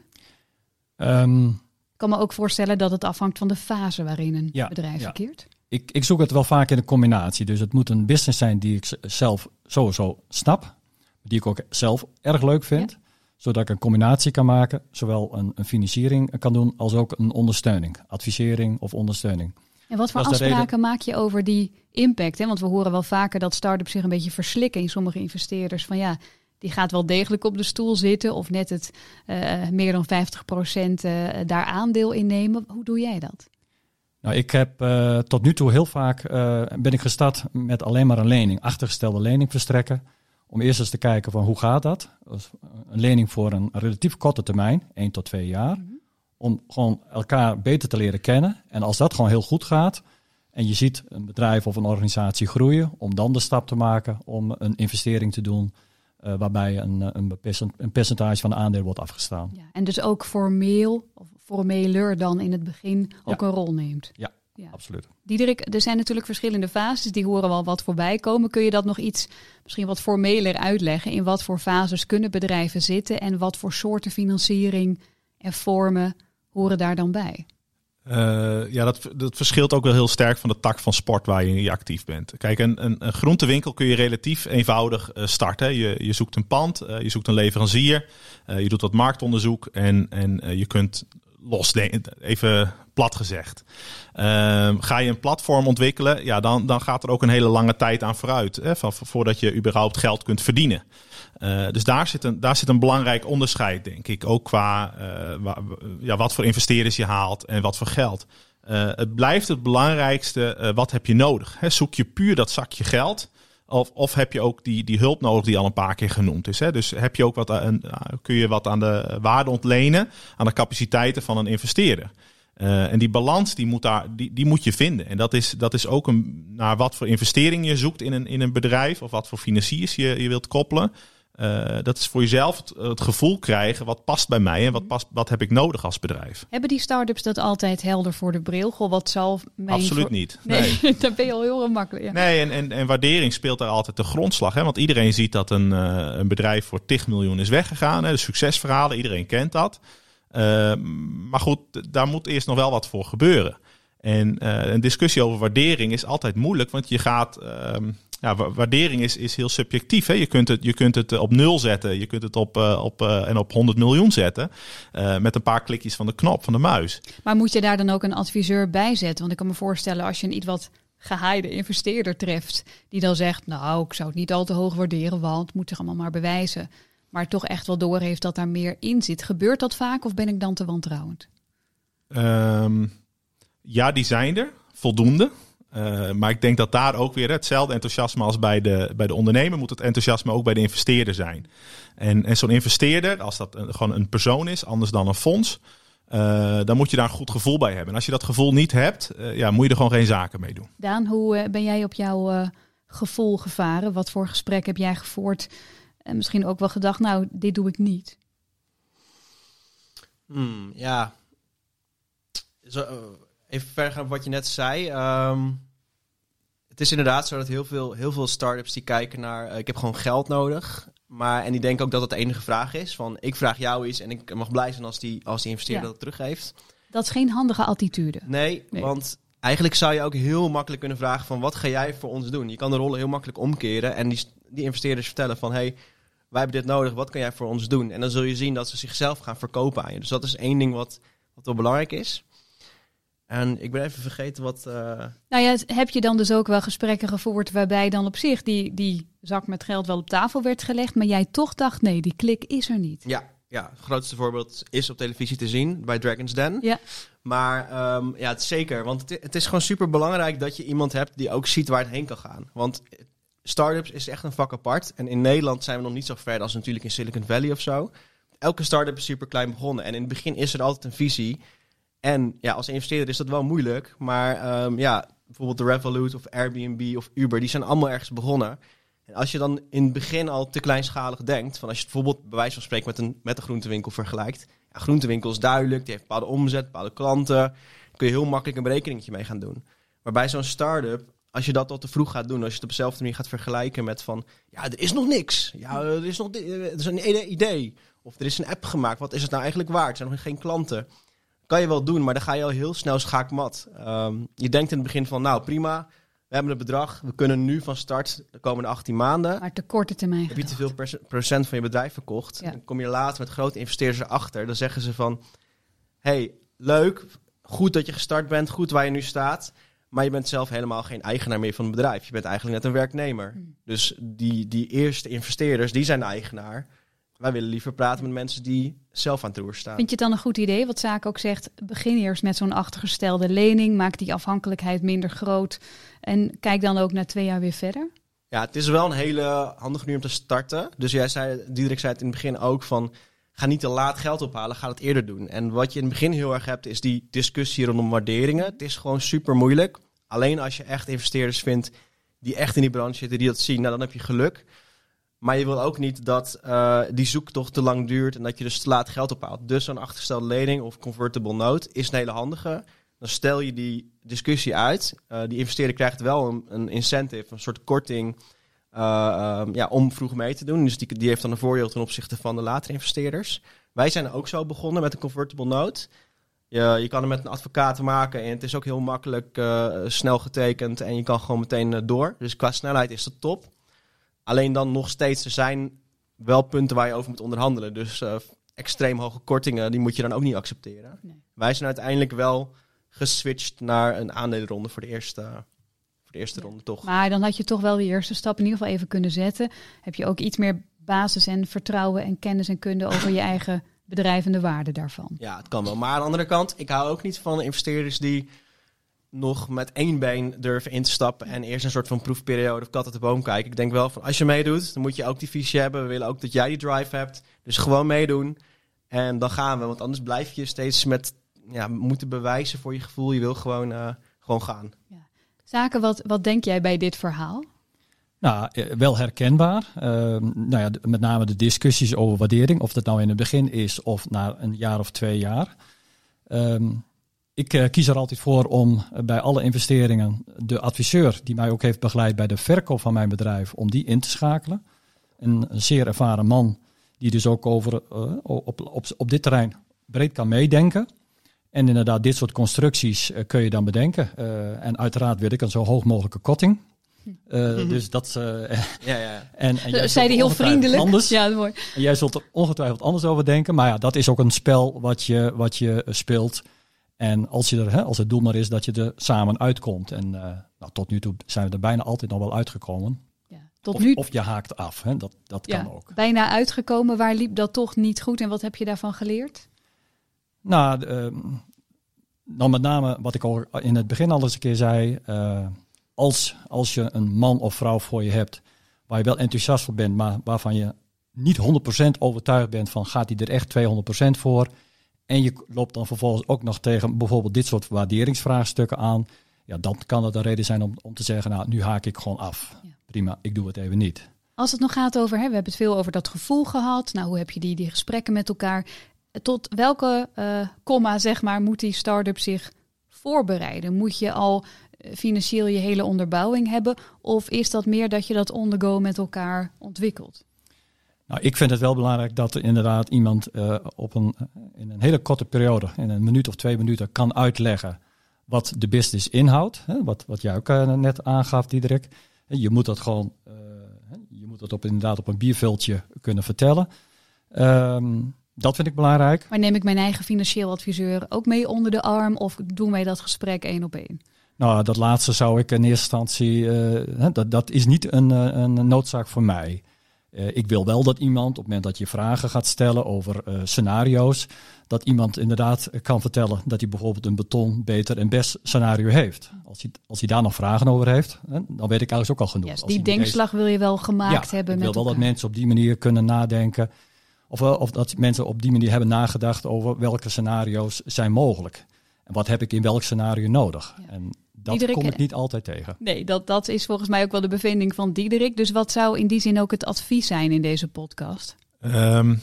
Um, ik kan me ook voorstellen dat het afhangt van de fase waarin een ja, bedrijf ja. verkeert. Ik, ik zoek het wel vaak in een combinatie. Dus het moet een business zijn die ik zelf sowieso snap, die ik ook zelf erg leuk vind zodat ik een combinatie kan maken, zowel een, een financiering kan doen als ook een ondersteuning, advisering of ondersteuning. En wat voor afspraken maak je over die impact? Hè? Want we horen wel vaker dat start-ups zich een beetje verslikken in sommige investeerders. Van ja, die gaat wel degelijk op de stoel zitten of net het uh, meer dan 50% uh, daar aandeel in nemen. Hoe doe jij dat? Nou, ik heb uh, tot nu toe heel vaak ben ik gestart met alleen maar een lening, achtergestelde lening verstrekken. Om eerst eens te kijken van hoe gaat dat? Een lening voor een relatief korte termijn, 1 tot 2 jaar. Mhm. Om gewoon elkaar beter te leren kennen. En als dat gewoon heel goed gaat en je ziet een bedrijf of een organisatie groeien, om dan de stap te maken om een investering te doen. Uh, waarbij een, een, een, percentage van de aandelen wordt afgestaan. Ja, en dus ook formeel, of formeler dan in het begin, ook een rol neemt. Ja, ja. absoluut. Diederik, er zijn natuurlijk verschillende fases, die horen wel wat voorbij komen. Kun je dat nog iets, misschien wat formeler uitleggen? In wat voor fases kunnen bedrijven zitten en wat voor soorten financiering en vormen horen daar dan bij? Uh, ja, dat, dat verschilt ook wel heel sterk van de tak van sport waar je, je actief bent. Kijk, een, een, een groentewinkel kun je relatief eenvoudig uh, starten. Je, je zoekt een pand, uh, je zoekt een leverancier, je doet wat marktonderzoek en, en je kunt los, even plat gezegd. Uh, ga je een platform ontwikkelen, ja, dan, dan gaat er ook een hele lange tijd aan vooruit. Hè, van, voordat je überhaupt geld kunt verdienen. Uh, dus daar zit, een, daar zit een belangrijk onderscheid, denk ik. Ook qua uh, ja, wat voor investeerders je haalt en wat voor geld. Uh, het blijft het belangrijkste, wat heb je nodig? Hè, zoek je puur dat zakje geld of, of heb je ook die, die hulp nodig die al een paar keer genoemd is. Hè? Dus heb je ook wat aan, kun je wat aan de waarde ontlenen, aan de capaciteiten van een investeerder. Uh, en die balans die moet, daar, die, die moet je vinden. En dat is, dat is ook een, naar wat voor investering je zoekt in een, in een bedrijf of wat voor financiers je, je wilt koppelen. Uh, dat is voor jezelf het, het, gevoel krijgen wat past bij mij en wat, past, wat heb ik nodig als bedrijf. Hebben die start-ups dat altijd helder voor de bril? Goh, wat zal mijn Absoluut niet. Nee, nee. <laughs> daar ben je al heel makkelijk. Ja. Nee, en, en, en waardering speelt daar altijd de grondslag. Hè? Want iedereen ziet dat een, uh, een bedrijf voor 10 miljoen is weggegaan. Hè? De succesverhalen, iedereen kent dat. Uh, maar goed, daar moet eerst nog wel wat voor gebeuren. En een discussie over waardering is altijd moeilijk, want je gaat. Uh, ja, waardering is, is heel subjectief. Hè? Je, kunt het, je kunt het op nul zetten, je kunt het op, uh, op, uh, en op 100 miljoen zetten. Uh, met een paar klikjes van de knop, van de muis. Maar moet je daar dan ook een adviseur bij zetten? Want ik kan me voorstellen, als je een iets wat gehaaide investeerder treft, die dan zegt: Nou, ik zou het niet al te hoog waarderen, want het moet zich allemaal maar bewijzen. Maar toch echt wel doorheeft dat daar meer in zit. Gebeurt dat vaak of ben ik dan te wantrouwend? Um, ja, die zijn er. Voldoende. Uh, maar ik denk dat daar ook weer hetzelfde enthousiasme als bij de, bij de ondernemer moet het enthousiasme ook bij de investeerder zijn. En, en zo'n investeerder, als dat een, gewoon een persoon is, anders dan een fonds, uh, dan moet je daar een goed gevoel bij hebben. En als je dat gevoel niet hebt, uh, ja, moet je er gewoon geen zaken mee doen. Daan, hoe ben jij op jouw gevoel gevaren? Wat voor gesprek heb jij gevoerd? En misschien ook wel gedacht, nou, dit doe ik niet. Hmm, ja. Zo, even verder op wat je net zei. Um, het is inderdaad zo dat heel veel, heel veel start-ups die kijken naar... Uh, ik heb gewoon geld nodig. Maar, en die denken ook dat het de enige vraag is. Van, ik vraag jou iets en ik mag blij zijn als die, als die investeerder ja. dat teruggeeft. Dat is geen handige attitude. Nee, nee, want eigenlijk zou je ook heel makkelijk kunnen vragen van... wat ga jij voor ons doen? Je kan de rollen heel makkelijk omkeren. En die, die investeerders vertellen van... Hey, wij hebben dit nodig, wat kan jij voor ons doen? En dan zul je zien dat ze zichzelf gaan verkopen aan je. Dus dat is één ding wat, wat wel belangrijk is. En ik ben even vergeten wat. Uh... Nou ja, heb je dan dus ook wel gesprekken gevoerd waarbij dan op zich die, die zak met geld wel op tafel werd gelegd, maar jij toch dacht: nee, die klik is er niet? Ja, ja het grootste voorbeeld is op televisie te zien bij Dragon's Den. Ja. Maar um, ja, het is zeker. Want het, het is gewoon super belangrijk dat je iemand hebt die ook ziet waar het heen kan gaan. Want startups is echt een vak apart. En in Nederland zijn we nog niet zo ver als natuurlijk in Silicon Valley of zo. Elke start-up is super klein begonnen. En in het begin is er altijd een visie. En ja, als investeerder is dat wel moeilijk. Maar um, ja, bijvoorbeeld de Revolut of Airbnb of Uber, die zijn allemaal ergens begonnen. En als je dan in het begin al te kleinschalig denkt, van als je het bijvoorbeeld bij wijze van spreken met een, met een groentewinkel vergelijkt, Ja, groentewinkel is duidelijk, die heeft bepaalde omzet, bepaalde klanten. Kun je heel makkelijk een berekeningetje mee gaan doen. Maar bij zo'n start-up, als je dat al te vroeg gaat doen, als je het op dezelfde manier gaat vergelijken met van, ja, er is nog niks. Ja, er is nog di- er is een idee. Of er is een app gemaakt. Wat is het nou eigenlijk waard? Er zijn nog geen klanten. Kan je wel doen, maar dan ga je al heel snel schaakmat. Ehm, je denkt in het begin van, nou prima, we hebben het bedrag. We kunnen nu van start de komende 18 maanden. Maar te korte termijn Heb je te veel procent van je bedrijf verkocht? Ja. Dan kom je later met grote investeerders erachter. Dan zeggen ze van... hey, leuk, goed dat je gestart bent, goed waar je nu staat... maar je bent zelf helemaal geen eigenaar meer van het bedrijf. Je bent eigenlijk net een werknemer. Hmm. Dus die, die eerste investeerders, die zijn de eigenaar. Wij willen liever praten met mensen die zelf aan het roer staan. Vind je het dan een goed idee, wat Zaak ook zegt, begin eerst met zo'n achtergestelde lening, maak die afhankelijkheid minder groot en kijk dan ook na twee jaar weer verder? Ja, het is wel een hele handige manier om te starten. Dus jij zei, Diederik zei het in het begin ook van... ga niet te laat geld ophalen, ga het eerder doen. En wat je in het begin heel erg hebt, is die discussie rondom waarderingen. Het is gewoon super moeilijk. Alleen als je echt investeerders vindt die echt in die branche zitten, die dat zien, nou dan heb je geluk. Maar je wil ook niet dat eh, die zoektocht te lang duurt en dat je dus te laat geld ophaalt. Dus zo'n achtergestelde lening of convertible note is een hele handige. Dan stel je die discussie uit. Eh, die investeerder krijgt wel een, een incentive, een soort korting eh, ehm, ja, om vroeg mee te doen. Dus die, die heeft dan een voordeel ten opzichte van de latere investeerders. Wij zijn ook zo begonnen met een convertible note. Je, je kan hem met een advocaat maken en het is ook heel makkelijk snel getekend en je kan gewoon meteen door. Dus qua snelheid is het top. Alleen dan nog steeds, er zijn wel punten waar je over moet onderhandelen. Dus eh, extreem hoge kortingen, die moet je dan ook niet accepteren. Nee. Wij zijn uiteindelijk wel geswitcht naar een aandelenronde voor de eerste, voor de eerste Ja. ronde, toch? Maar dan had je toch wel die eerste stap in ieder geval even kunnen zetten. Heb je ook iets meer basis en vertrouwen en kennis en kunde over je eigen bedrijf en de waarde daarvan. Ja, het kan wel. Maar aan de andere kant, ik hou ook niet van investeerders die nog met één been durven in te stappen en eerst een soort van proefperiode of kat uit de boom kijken. Ik denk wel van als je meedoet, dan moet je ook die visie hebben. We willen ook dat jij die drive hebt. Dus gewoon meedoen en dan gaan we. Want anders blijf je steeds met ja, moeten bewijzen voor je gevoel. Je wil gewoon, eh, gewoon gaan. Zaken, wat, wat denk jij bij dit verhaal? Nou, eh, wel herkenbaar. Ehm, nou ja, met name de discussies over waardering, of dat nou in het begin is of na een jaar of twee jaar. Ehm, ik eh, kies er altijd voor om eh, bij alle investeringen de adviseur die mij ook heeft begeleid bij de verkoop van mijn bedrijf, om die in te schakelen. Een, een zeer ervaren man die dus ook over, eh, op, op, op dit terrein breed kan meedenken. En inderdaad, dit soort constructies kun je dan bedenken. Eh, en uiteraard wil ik een zo hoog mogelijke korting. Eh, Dus dat. eh, Ja, ja. <laughs> en, en jij Zei er heel vriendelijk. Anders, Ja, mooi. en jij zult er ongetwijfeld anders over denken. Maar ja, dat is ook een spel wat je, wat je speelt. En als, je er, hè, als het doel maar is dat je er samen uitkomt. En eh, nou, tot nu toe zijn we er bijna altijd nog wel uitgekomen. Ja. Tot Of, nu of je haakt af. Hè. Dat, dat ja, kan ook. bijna uitgekomen. Waar liep dat toch niet goed en wat heb je daarvan geleerd? Nou, ehm, dan met name wat ik al in het begin al eens een keer zei. eh, als, als je een man of vrouw voor je hebt waar je wel enthousiast voor bent, maar waarvan je niet 100% overtuigd bent van gaat hij er echt 200% voor. En je loopt dan vervolgens ook nog tegen bijvoorbeeld dit soort waarderingsvraagstukken aan. Ja, dan kan het een reden zijn om, om te zeggen, nou nu haak ik gewoon af. Ja. Prima, ik doe het even niet. Als het nog gaat over, hè, we hebben het veel over dat gevoel gehad. Nou, hoe heb je die, die gesprekken met elkaar? Tot welke eh komma, zeg maar, moet die start-up zich voorbereiden? Moet je al eh, financieel je hele onderbouwing hebben? Of is dat meer dat je dat on the go met elkaar ontwikkelt? Nou, ik vind het wel belangrijk dat er inderdaad iemand eh, op een, in een hele korte periode, in een minuut of twee minuten, kan uitleggen wat de business inhoudt. Hè, wat, wat jij ook eh, net aangaf, Diederik. Je moet dat gewoon, eh, je moet dat op, inderdaad op een bierveldje kunnen vertellen. Ehm, dat vind ik belangrijk. Maar neem ik mijn eigen financieel adviseur ook mee onder de arm? Of doen wij dat gesprek één op één? Nou, dat laatste zou ik in eerste instantie, eh, dat, dat is niet een, eh, een noodzaak voor mij. Eh, ik wil wel dat iemand, op het moment dat je vragen gaat stellen over eh, scenario's, dat iemand inderdaad kan vertellen dat hij bijvoorbeeld een beton, beter en best scenario heeft. Als hij, als hij daar nog vragen over heeft, hè, dan weet ik eigenlijk ook al genoeg. Yes, die denkslag wil je wel gemaakt ja, hebben ik met wil wel dat mensen op die manier kunnen nadenken. Of, wel- of dat mensen op die manier hebben nagedacht over welke scenario's zijn mogelijk. En wat heb ik in welk scenario nodig. Ja. En dat Diederik, kom ik eh, niet altijd tegen. Nee, dat, dat is volgens mij ook wel de bevinding van Diederik. Dus wat zou in die zin ook het advies zijn in deze podcast? Ehm,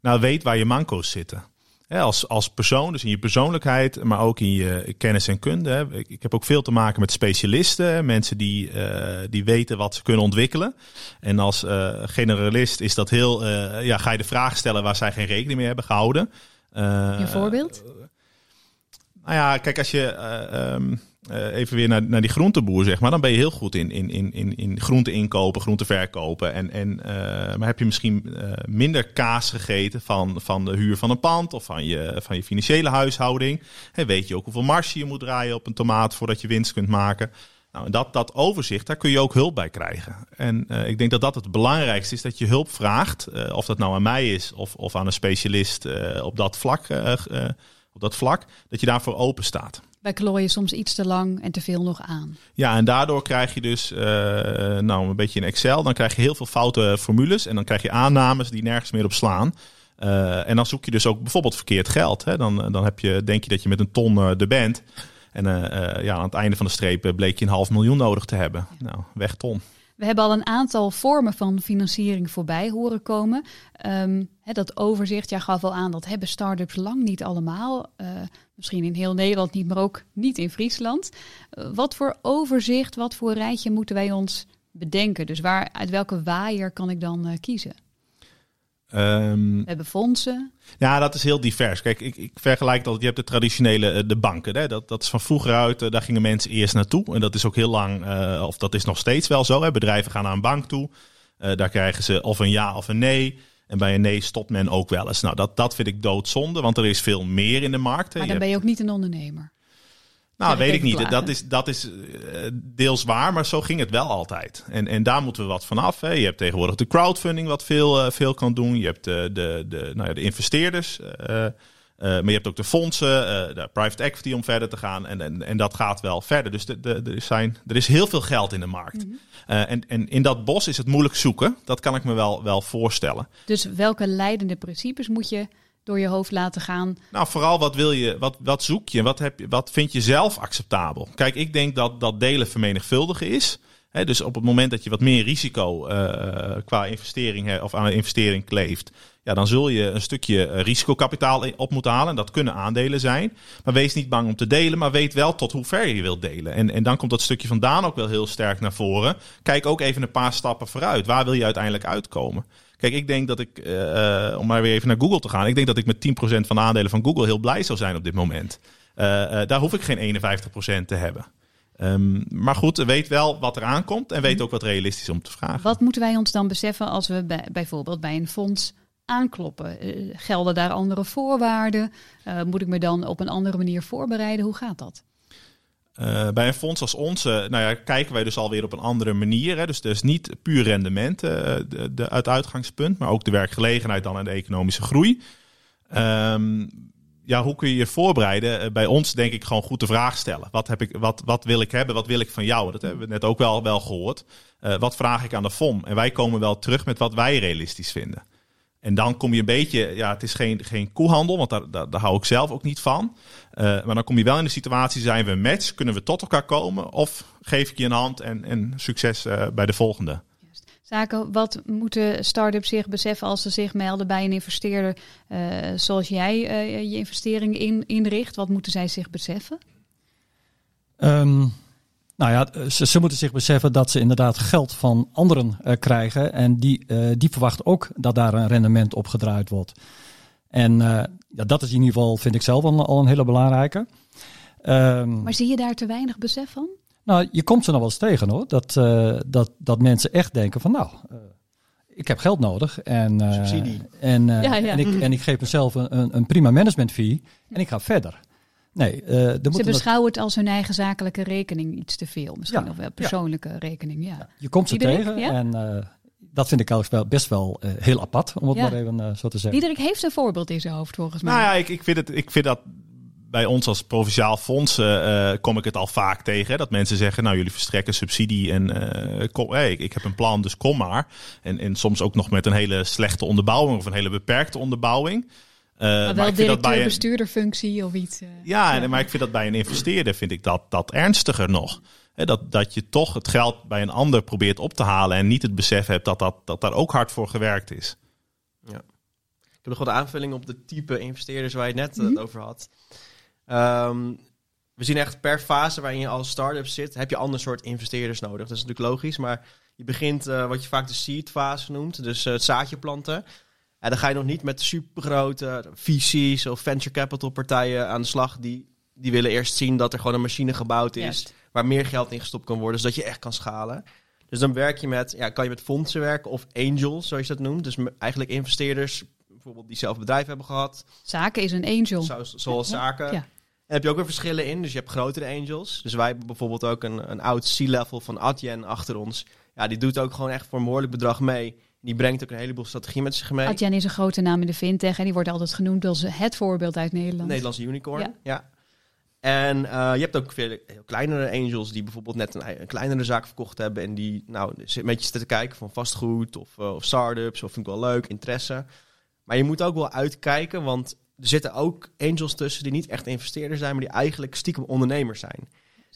nou, weet waar je manco's zitten. Hè, als, als persoon, dus in je persoonlijkheid, maar ook in je kennis en kunde. Hè. Ik, ik heb ook veel te maken met specialisten, mensen die, uh, die weten wat ze kunnen ontwikkelen. En als uh, generalist is dat heel, uh, ja, ga je de vraag stellen waar zij geen rekening mee hebben gehouden. Een voorbeeld? nou ja, kijk, als je. Um, uh, even weer naar, naar die groenteboer, zeg maar. Dan ben je heel goed in, in, in, in, in groente inkopen, groente verkopen. En, en, uh, maar heb je misschien uh, minder kaas gegeten van, van de huur van een pand of van je, van je financiële huishouding. En weet je ook hoeveel marge je moet draaien op een tomaat voordat je winst kunt maken. Nou, dat, dat overzicht, daar kun je ook hulp bij krijgen. En ik denk dat dat het belangrijkste is, dat je hulp vraagt. of dat nou aan mij is of, of aan een specialist op dat vlak. op dat vlak, dat je daarvoor open staat. Wij klooien soms iets te lang en te veel nog aan. Ja, en daardoor krijg je dus, uh, nou een beetje in Excel, dan krijg je heel veel foute formules en dan krijg je aannames die nergens meer op slaan. Uh, en dan zoek je dus ook bijvoorbeeld verkeerd geld. Hè? Dan, dan heb je, denk je dat je met een ton uh, er bent. En ja, aan het einde van de streep bleek je een half miljoen nodig te hebben. Ja. Nou, weg ton. We hebben al een aantal vormen van financiering voorbij horen komen. Um, dat overzicht, jij gaf al aan, dat hebben start-ups lang niet allemaal. Uh, misschien in heel Nederland niet, maar ook niet in Friesland. Uh, wat voor overzicht, wat voor rijtje moeten wij ons bedenken? Dus waar, uit welke waaier kan ik dan uh, kiezen? Um, we hebben fondsen. Ja, dat is heel divers. Kijk, ik, ik vergelijk dat. Je hebt de traditionele de banken. Hè? Dat, dat is van vroeger uit. daar gingen mensen eerst naartoe. En dat is ook heel lang, uh, of dat is nog steeds wel zo. Hè? Bedrijven gaan naar een bank toe. Uh, daar krijgen ze of een ja of een nee. En bij een nee stopt men ook wel eens. Nou, dat, dat vind ik doodzonde, want er is veel meer in de markt. Maar dan ben je ook niet een ondernemer. Nou, weet ik niet. Dat is, dat is deels waar, maar zo ging het wel altijd. En, en daar moeten we wat van af. Hè. Je hebt tegenwoordig de crowdfunding, wat veel, uh, veel kan doen. Je hebt de, de, de, nou ja, de investeerders. Uh, uh, maar je hebt ook de fondsen, de private equity om verder te gaan. En, en, en dat gaat wel verder. Dus de, de, er, zijn, er is heel veel geld in de markt. Mm -hmm. en, en in dat bos is het moeilijk zoeken. Dat kan ik me wel, wel voorstellen. Dus welke leidende principes moet je door je hoofd laten gaan? Nou, vooral wat wil je, wat, wat zoek je, wat, heb je, wat vind je zelf acceptabel? Kijk, ik denk dat dat delen vermenigvuldigen is. Dus op het moment dat je wat meer risico uh, qua investering of aan investering kleeft, ja, dan zul je een stukje risicokapitaal op moeten halen. En dat kunnen aandelen zijn. Maar wees niet bang om te delen, maar weet wel tot hoe ver je wilt delen. En, en dan komt dat stukje vandaan ook wel heel sterk naar voren. Kijk ook even een paar stappen vooruit. Waar wil je uiteindelijk uitkomen? Kijk, ik denk dat ik, uh, om maar weer even naar Google te gaan, ik denk dat ik met 10% van de aandelen van Google heel blij zou zijn op dit moment. Uh, uh, daar hoef ik geen 51% te hebben. Um, maar goed, weet wel wat er aankomt en weet ook wat realistisch is om te vragen. Wat moeten wij ons dan beseffen als we bij, bijvoorbeeld bij een fonds aankloppen? gelden daar andere voorwaarden? moet ik me dan op een andere manier voorbereiden? Hoe gaat dat? Uh, bij een fonds als onze nou ja, kijken wij dus alweer op een andere manier. Hè. Dus, dus niet puur rendement uh, de, het uitgangspunt, maar ook de werkgelegenheid dan en de economische groei. Um, ja, hoe kun je je voorbereiden? Bij ons denk ik gewoon goed de vraag stellen. Wat, heb ik, wat, wat wil ik hebben? Wat wil ik van jou? Dat hebben we net ook wel, wel gehoord. Wat vraag ik aan de FOM? En wij komen wel terug met wat wij realistisch vinden. En dan kom je een beetje, ja, het is geen, geen koehandel, want daar, daar, daar hou ik zelf ook niet van. Uh, maar dan kom je wel in de situatie, zijn we een match? Kunnen we tot elkaar komen? Of geef ik je een hand en, en succes uh, bij de volgende? Zaken, wat moeten start-ups zich beseffen als ze zich melden bij een investeerder uh, zoals jij je investering in, inricht? Wat moeten zij zich beseffen? Um, nou ja, ze, ze, moeten zich beseffen dat ze inderdaad geld van anderen uh, krijgen. En die, uh, die verwachten ook dat daar een rendement op gedraaid wordt. En uh, ja, dat is in ieder geval, vind ik zelf al, al een hele belangrijke. Um, maar zie je daar te weinig besef van? Nou, je komt ze nog wel eens tegen hoor. Dat, dat, dat mensen echt denken van nou, ik heb geld nodig. En, Subsidie. En, ja, ja. en, ik, en ik geef mezelf een, een prima management fee en ik ga verder. Nee, uh, Ze beschouwen het als hun eigen zakelijke rekening iets te veel. Misschien ja, nog wel persoonlijke ja. rekening. Ja. Je komt ze Diederik, tegen en uh, dat vind ik eigenlijk best wel uh, heel apart, om het maar even zo te zeggen. Diederik heeft een voorbeeld in zijn hoofd volgens mij. Nou ja, ik, ik, vind, het, ik vind dat bij ons als provinciaal fonds uh, kom ik het al vaak tegen. Hè, dat mensen zeggen, nou jullie verstrekken subsidie en uh, kom, hey, ik, ik, heb een plan, dus kom maar. En, en soms ook nog met een hele slechte onderbouwing of een hele beperkte onderbouwing. Uh, maar wel directeur, bestuurderfunctie of iets. Uh, ja, ja, maar ik vind dat bij een investeerder vind ik dat, dat ernstiger nog. He, dat, dat je toch het geld bij een ander probeert op te halen en niet het besef hebt dat, dat, dat daar ook hard voor gewerkt is. Ja. Ik heb nog wat aanvulling op de type investeerders waar je het net eh, Mhm. over had. Ehm, we zien echt per fase waarin je als start-up zit, heb je ander soort investeerders nodig. Dat is natuurlijk logisch, maar je begint eh, wat je vaak de seed fase noemt, dus eh, het zaadje planten. En dan ga je nog niet met supergrote VC's of venture capital partijen aan de slag. Die, die willen eerst zien dat er gewoon een machine gebouwd is Juist. waar meer geld in gestopt kan worden, zodat je echt kan schalen. Dus dan werk je met, ja, kan je met fondsen werken of angels, zoals je dat noemt. Dus eigenlijk investeerders, bijvoorbeeld die zelf bedrijf hebben gehad, Zaken is een angel. zoals, zaken. Ja. En heb je ook weer verschillen in. Dus je hebt grotere angels. Dus wij hebben bijvoorbeeld ook een, een oud C-level van Adyen achter ons. Ja, die doet ook gewoon echt voor een behoorlijk bedrag mee. Die brengt ook een heleboel strategie met zich mee. Adyen is een grote naam in de fintech en die wordt altijd genoemd als het voorbeeld uit Nederland. Nederlandse unicorn. Ja. Ja. En eh, je hebt ook veel kleinere angels die bijvoorbeeld net een, een kleinere zaak verkocht hebben. En die nou een beetje te kijken van vastgoed of, eh, of start-ups. Of vind ik wel leuk, interesse. Maar je moet ook wel uitkijken, want er zitten ook angels tussen die niet echt investeerders zijn, maar die eigenlijk stiekem ondernemers zijn.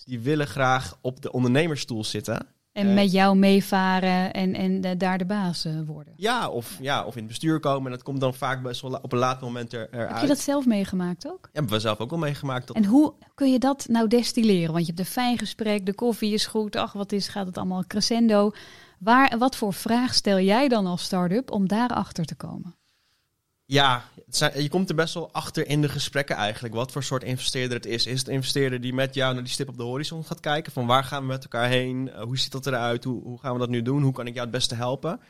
Die willen graag op de ondernemersstoel zitten. En Eh. met jou meevaren en, en daar de baas eh, worden. Ja of, ja, of in het bestuur komen. En dat komt dan vaak best wel op een laat moment er, eruit. Heb je dat zelf meegemaakt ook? hebben we zelf ook wel meegemaakt. Dat En hoe kun je dat nou destilleren? Want je hebt een fijn gesprek, de koffie is goed, ach wat is, gaat het allemaal crescendo. Waar, wat voor vraag stel jij dan als start-up om daarachter te komen? Ja, zijn- je komt er best wel achter in de gesprekken eigenlijk. Wat voor soort investeerder het is. Is het een investeerder die met jou naar die stip op de horizon gaat kijken? Van waar gaan we met elkaar heen? Eh, hoe ziet dat eruit? Hoe, hoe gaan we dat nu doen? Hoe kan ik jou het beste helpen?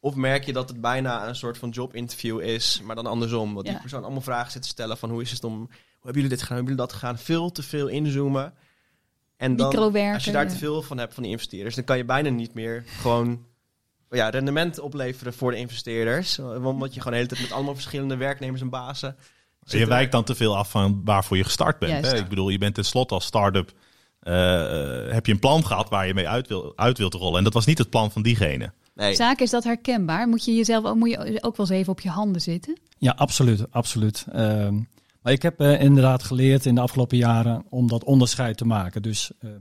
Of merk je dat het bijna een soort van jobinterview is, maar dan andersom. Dat die Ja. persoon allemaal vragen zit te stellen van hoe is het om... Hoe hebben jullie dit gedaan? Hoe hebben jullie dat gedaan? Veel te veel inzoomen. En dan, als je daar te veel van hebt van die investeerders, dan kan je bijna niet meer gewoon ja, rendement opleveren voor de investeerders. Omdat je gewoon de hele tijd met allemaal verschillende werknemers en bazen. zit Je wijkt dan te veel af van waarvoor je gestart bent. Juist. Hè? Ik bedoel, je bent tenslotte als start-up. eh, eh, heb je een plan gehad waar je mee uit, wil, uit wilt rollen. En dat was niet het plan van diegene. Nee. Zaken is dat herkenbaar? Moet je jezelf ook, moet je ook wel eens even op je handen zitten? Ja, absoluut. absoluut. Ehm, maar ik heb eh, inderdaad geleerd in de afgelopen jaren om dat onderscheid te maken. Dus eh, eh,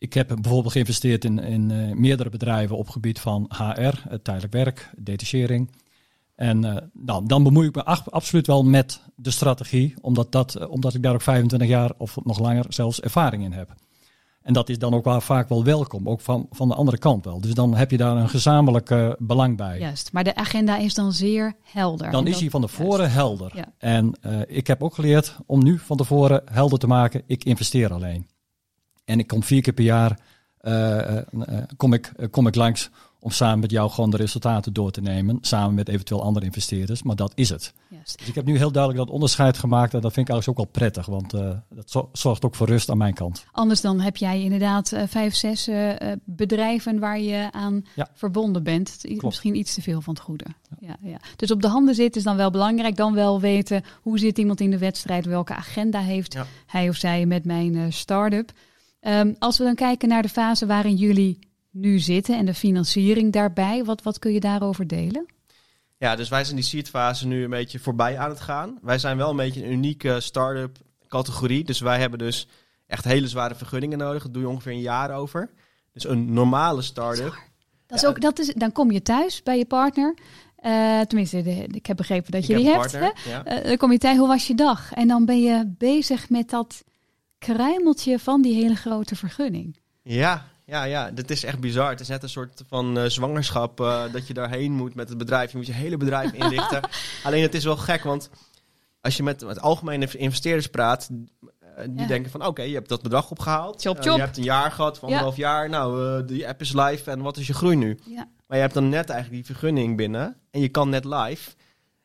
ik heb bijvoorbeeld geïnvesteerd in, in eh, meerdere bedrijven op gebied van HR, tijdelijk werk, detachering. En eh, nou, dan bemoei ik me absoluut wel met de strategie, omdat, dat, eh, omdat ik daar ook 25 jaar of nog langer zelfs ervaring in heb. En dat is dan ook wel vaak wel welkom, ook van, van de andere kant wel. Dus dan heb je daar een gezamenlijk belang bij. Juist, maar de agenda is dan zeer helder. Dan En is dat- hij van tevoren helder. Ja. En ik heb ook geleerd om nu van tevoren helder te maken, ik investeer alleen. En ik kom vier keer per jaar eh, eh, eh, kom, ik, kom ik langs om samen met jou gewoon de resultaten door te nemen. Samen met eventueel andere investeerders. Maar dat is het. Dus ik heb nu heel duidelijk dat onderscheid gemaakt. En dat vind ik eigenlijk ook wel prettig. Want eh, dat zo- zorgt ook voor rust aan mijn kant. Anders dan heb jij inderdaad vijf, zes bedrijven waar je aan Ja. verbonden bent. Klopt. Misschien iets te veel van het goede. Ja. Ja, Dus op de handen zitten is dan wel belangrijk. Dan wel weten hoe zit iemand in de wedstrijd, welke agenda heeft Ja. hij of zij met mijn eh, start-up. Ehm, als we dan kijken naar de fase waarin jullie nu zitten en de financiering daarbij, wat, wat kun je daarover delen? Ja, dus wij zijn die seed fase nu een beetje voorbij aan het gaan. Wij zijn wel een beetje een unieke start-up categorie. Dus wij hebben dus echt hele zware vergunningen nodig. Dat doe je ongeveer een jaar over. Dus een normale start-up. Dat is Ja. ook, dat is, dan kom je thuis bij je partner. Eh, tenminste, de- ik heb begrepen dat je die hebt. partner, hè? ja. Eh, dan kom je thuis, hoe was je dag? En dan ben je bezig met dat kruimeltje van die hele grote vergunning. Ja, ja, ja, dit is echt bizar. Het is net een soort van eh, zwangerschap eh, dat je daarheen moet met het bedrijf. Je moet je hele bedrijf <laughs> inrichten. Alleen het is wel gek, want als je met, met algemene investeerders praat, eh, die Ja. denken van oké, je hebt dat bedrag opgehaald. Chop, chop. je hebt een jaar gehad, of anderhalf jaar. Nou, eh de app is live en wat is je groei nu? Ja. Maar je hebt dan net eigenlijk die vergunning binnen en je kan net live.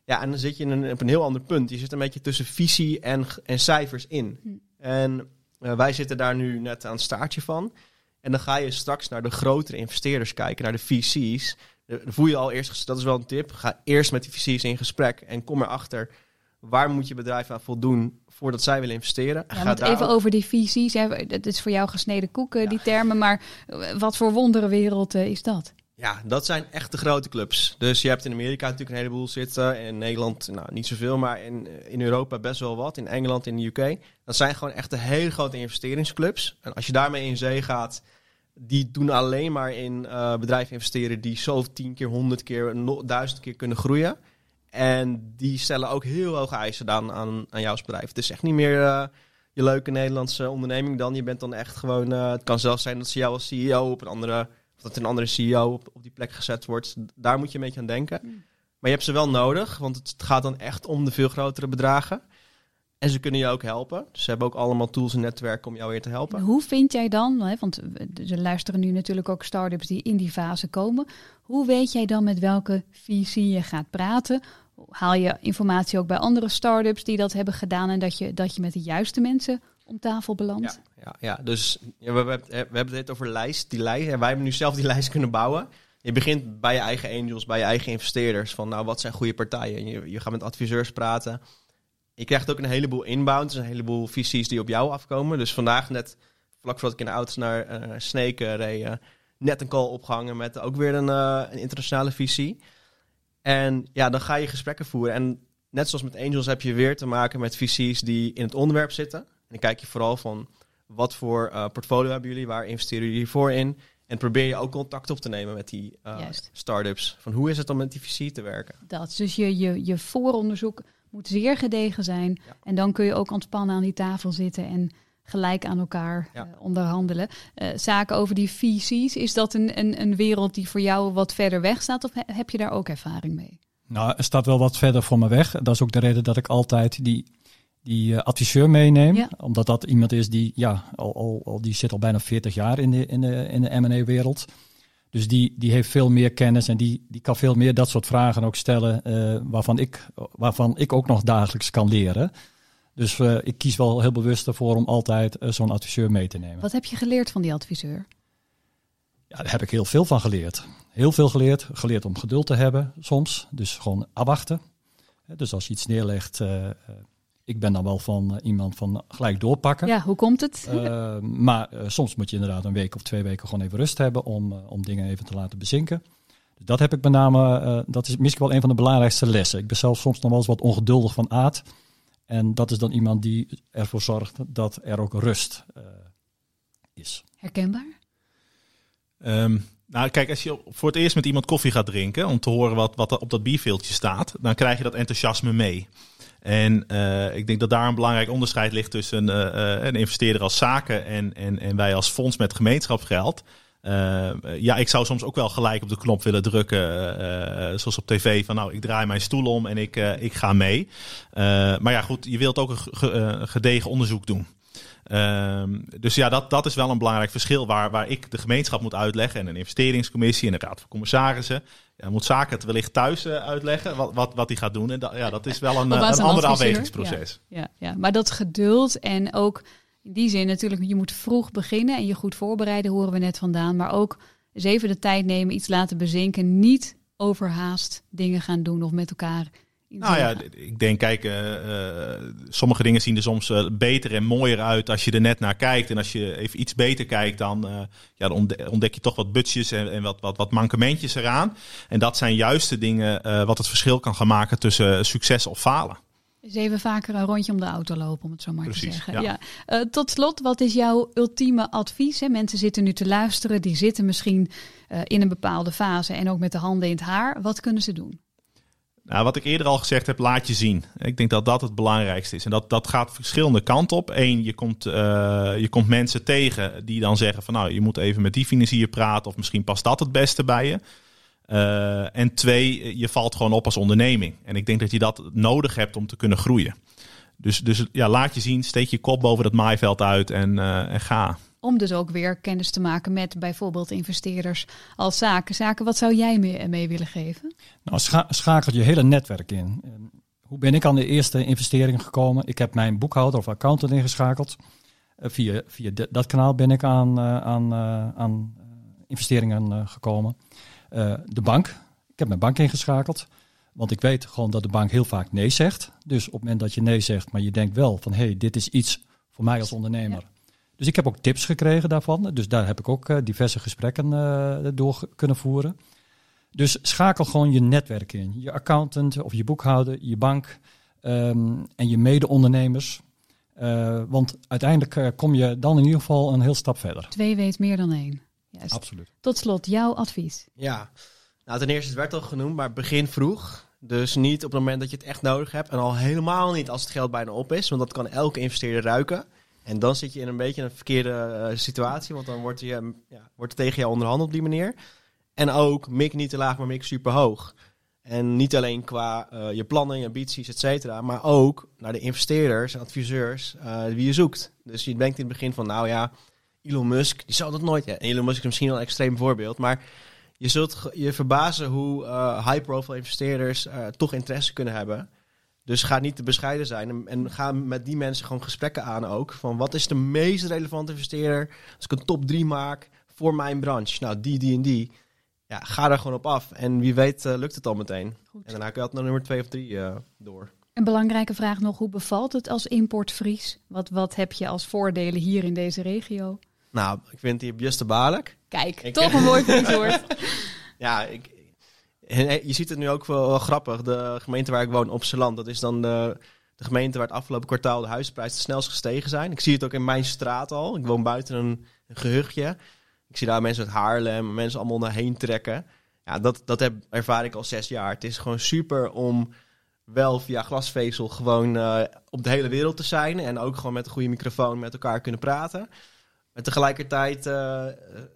Ja, en dan zit je in een, op een heel ander punt. Je zit een beetje tussen visie en, en cijfers in. Hm. En eh, wij zitten daar nu net aan het staartje van. En dan ga je straks naar de grotere investeerders kijken, naar de VC's. Dan voel je al eerst, dat is wel een tip, ga eerst met die VC's in gesprek en kom erachter waar moet je bedrijf aan voldoen voordat zij willen investeren. Ja, daar even ook- over die visies. Hè. Dat is voor jou gesneden koeken, Ja. die termen. Maar eh, wat voor wonderenwereld eh, is dat? Ja, dat zijn echt de grote clubs. Dus je hebt in Amerika natuurlijk een heleboel zitten. In Nederland nou, niet zoveel, maar in, in Europa best wel wat. In Engeland, in de UK. Dat zijn gewoon echt de hele grote investeringsclubs. En als je daarmee in zee gaat, die doen alleen maar in eh, bedrijven investeren die zo tien keer, honderd keer, duizend keer kunnen groeien. En die stellen ook heel hoge eisen aan, aan, aan jou als bedrijf. Het is echt niet meer eh, je leuke Nederlandse onderneming dan. Je bent dan echt gewoon... eh, het kan zelfs zijn dat ze jou als CEO op een andere... Dat een andere CEO op, op die plek gezet wordt. Daar moet je een beetje aan denken. Maar je hebt ze wel nodig, want het gaat dan echt om de veel grotere bedragen. En ze kunnen je ook helpen. Dus ze hebben ook allemaal tools en netwerken om jou weer te helpen. Hoe vind jij dan, hè, want we- er luisteren nu natuurlijk ook start-ups die in die fase komen. Hoe weet jij dan met welke VC je gaat praten? Haal je informatie ook bij andere start-ups die dat hebben gedaan en dat je, dat je met de juiste mensen om tafel belandt? Ja, ja, ja. dus we, we, hebben het over lijst. Die lijst en wij hebben nu zelf die lijst kunnen bouwen. Je begint bij je eigen angels, bij je eigen investeerders. Van nou, wat zijn goede partijen? En je, gaat met adviseurs praten. Je krijgt ook een heleboel inbound. Dus een heleboel visies die op jou afkomen. Dus vandaag net, vlak voordat ik in de auto naar eh Snake reed, eh, net een call opgehangen met ook weer een, eh, een internationale visie. En ja, dan ga je gesprekken voeren. En net zoals met angels heb je weer te maken met visies die in het onderwerp zitten. En dan kijk je vooral van wat voor eh, portfolio hebben jullie, waar investeren jullie voor in. En probeer je ook contact op te nemen met die eh, Juist. start-ups. Van hoe is het om met die visie te werken? Dat. Dus je, je, je vooronderzoek moet zeer gedegen zijn. Ja. En dan kun je ook ontspannen aan die tafel zitten en gelijk aan elkaar Ja. eh, onderhandelen. Eh, zaken over die VC's, is dat een, een, een wereld die voor jou wat verder weg staat? Of he- heb je daar ook ervaring mee? Nou, er staat wel wat verder voor me weg. Dat is ook de reden dat ik altijd die, die eh, adviseur meeneem. Ja. Omdat dat iemand is die, ja, al, al, al, die zit al bijna 40 jaar in de, in de, in de M&A-wereld. Dus die, die heeft veel meer kennis en die, die kan veel meer dat soort vragen ook stellen eh, waarvan, ik, waarvan ik ook nog dagelijks kan leren. Dus eh, ik kies wel heel bewust ervoor om altijd zo'n adviseur mee te nemen. Wat heb je geleerd van die adviseur? Ja, daar heb ik heel veel van geleerd. Heel veel geleerd. Geleerd om geduld te hebben soms. Dus gewoon afwachten. Dus als je iets neerlegt. Ik ben dan wel van eh, iemand van gelijk doorpakken. Ja, hoe komt het? Eh, maar eh, soms moet je inderdaad een week of twee weken gewoon even rust hebben om, om dingen even te laten bezinken. Dus dat heb ik met name, eh, dat is misschien wel een van de belangrijkste lessen. Ik ben zelf soms nog wel eens wat ongeduldig van aard. En dat is dan iemand die ervoor zorgt dat er ook rust eh, is. Herkenbaar? Ehm, nou, kijk, als je voor het eerst met iemand koffie gaat drinken om te horen wat, wat er op dat bierveeltje staat, dan krijg je dat enthousiasme mee. En eh, ik denk dat daar een belangrijk onderscheid ligt tussen eh, eh, een investeerder als zaken en, en, en wij als fonds met gemeenschapsgeld. Eh, ja, ik zou soms ook wel gelijk op de knop willen drukken, zoals op tv, van nou, ik draai mijn stoel om en ik, ik ga mee. Maar ja, goed, je wilt ook een ge- gedegen onderzoek doen. Ehm, dus ja, dat, dat is wel een belangrijk verschil waar, waar ik de gemeenschap moet uitleggen en een investeringscommissie en een raad van commissarissen. Ja, moet zaken het wellicht thuis eh, uitleggen wat, wat, wat hij gaat doen. En dat, ja, dat is wel een, eh, een ander afwegingsproces. Ja, ja, maar dat geduld en ook in die zin natuurlijk, je moet vroeg beginnen en je goed voorbereiden, horen we net vandaan. Maar ook eens even de tijd nemen, iets laten bezinken. Niet overhaast dingen gaan doen of met elkaar. Nou ja, ik denk, kijk, eh, eh, sommige dingen zien er soms eh, beter en mooier uit als je er net naar kijkt. En als je even iets beter kijkt, dan, ja, dan ontdek je toch wat butjes en, en wat, wat, wat mankementjes eraan. En dat zijn juist de dingen wat het verschil kan gaan maken tussen succes of falen. Eens even vaker een rondje om de auto lopen, om het zo maar te zeggen. ja. Ja. Tot slot, wat is jouw ultieme advies? Hè? Mensen zitten nu te luisteren, die zitten misschien in een bepaalde fase en ook met de handen in het haar. Wat kunnen ze doen? Nou, wat ik eerder al gezegd heb, laat je zien. Ik denk dat dat het belangrijkste is. En dat, dat gaat verschillende kanten op. Eén, je komt, eh, je komt mensen tegen die dan zeggen van nou, je moet even met die financier praten of misschien past dat het beste bij je. Eh, en twee, je valt gewoon op als onderneming. En ik denk dat je dat nodig hebt om te kunnen groeien. Dus, dus ja, laat je zien, steek je kop boven dat maaiveld uit en, eh, en ga. Om dus ook weer kennis te maken met bijvoorbeeld investeerders als zaken. Zaken, wat zou jij mee, mee willen geven? Nou, scha schakel je hele netwerk in. Hoe ben ik aan de eerste investering gekomen? Ik heb mijn boekhouder of accountant ingeschakeld. Eh, via via dat kanaal ben ik aan, eh, aan, eh, aan investeringen gekomen. De bank. Ik heb mijn bank ingeschakeld. Want ik weet gewoon dat de bank heel vaak nee zegt. Dus op het moment dat je nee zegt, maar je denkt wel van hé, hey, dit is iets voor mij als ondernemer. Dus ik heb ook tips gekregen daarvan. Dus daar heb ik ook eh, diverse gesprekken eh, door kunnen voeren. Dus schakel gewoon je netwerk in. Je accountant of je boekhouder, je bank ehm, en je mede-ondernemers. Eh, want uiteindelijk kom je dan in ieder geval een heel stap verder. Twee weet meer dan één. Juist. Absoluut. Tot slot, jouw advies. Ja, nou ten eerste, het werd al genoemd, maar begin vroeg. Dus niet op het moment dat je het echt nodig hebt. En al helemaal niet als het geld bijna op is. Want dat kan elke investeerder ruiken. En dan zit je in een beetje een verkeerde eh, situatie. Want dan wordt, je, ja, wordt tegen jou onderhandeld op die manier. En ook mik niet te laag, maar mik super hoog. En niet alleen qua uh, je plannen, ambities, et cetera. Maar ook naar de investeerders en adviseurs uh, wie je zoekt. Dus je denkt in het begin van, nou ja, Elon Musk, die zal dat nooit... Ja, Elon Musk is misschien wel een extreem voorbeeld. Maar je zult je verbazen hoe high-profile investeerders toch interesse kunnen hebben. Dus ga niet te bescheiden zijn. En, en, ga met die mensen gewoon gesprekken aan ook. Van wat is de meest relevante investeerder als ik een top 3 maak voor mijn branche? Nou, die, die en die. Ja, ga er gewoon op af. En wie weet uh, lukt het al meteen. Goed. En daarna kun je het naar nummer 2 of 3 uh, door. Een belangrijke vraag nog, hoe bevalt het als importvries? Wat, wat heb je als voordelen hier in deze regio? Nou, ik vind die Juste baarlijk. Kijk, ik, toch een mooi <laughs> vrieswoord. ja, ik, en je ziet het nu ook wel, grappig. De gemeente waar ik woon, op land, dat is dan de, de, gemeente waar het afgelopen kwartaal de huisprijzen het snelst gestegen zijn. Ik zie het ook in mijn straat al. Ik woon buiten een, een gehuchtje. Ik zie daar mensen uit Haarlem, mensen allemaal naar heen trekken. Ja, dat, dat heb, ervaar ik al zes jaar. Het is gewoon super om wel via glasvezel gewoon uh, op de hele wereld te zijn. En ook gewoon met een goede microfoon met elkaar kunnen praten. En tegelijkertijd, uh,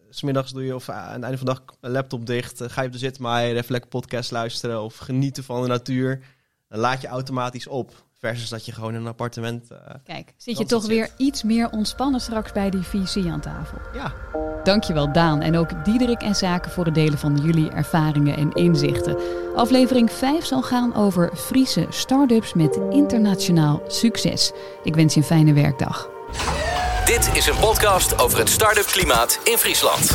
smiddags doe je of aan het einde van de dag een laptop dicht. ga je op de zitmaier, even lekker podcast luisteren of genieten van de natuur. Dan laat je automatisch op. Versus dat je gewoon in een appartement. Uh, Kijk, zit je toch weer iets meer ontspannen straks bij die VC aan tafel? Ja. Dankjewel Daan en ook Diederik en Zaken voor het delen van jullie ervaringen en inzichten. Aflevering 5 zal gaan over Friese start-ups met internationaal succes. Ik wens je een fijne werkdag. Dit is een podcast over het start-up klimaat in Friesland.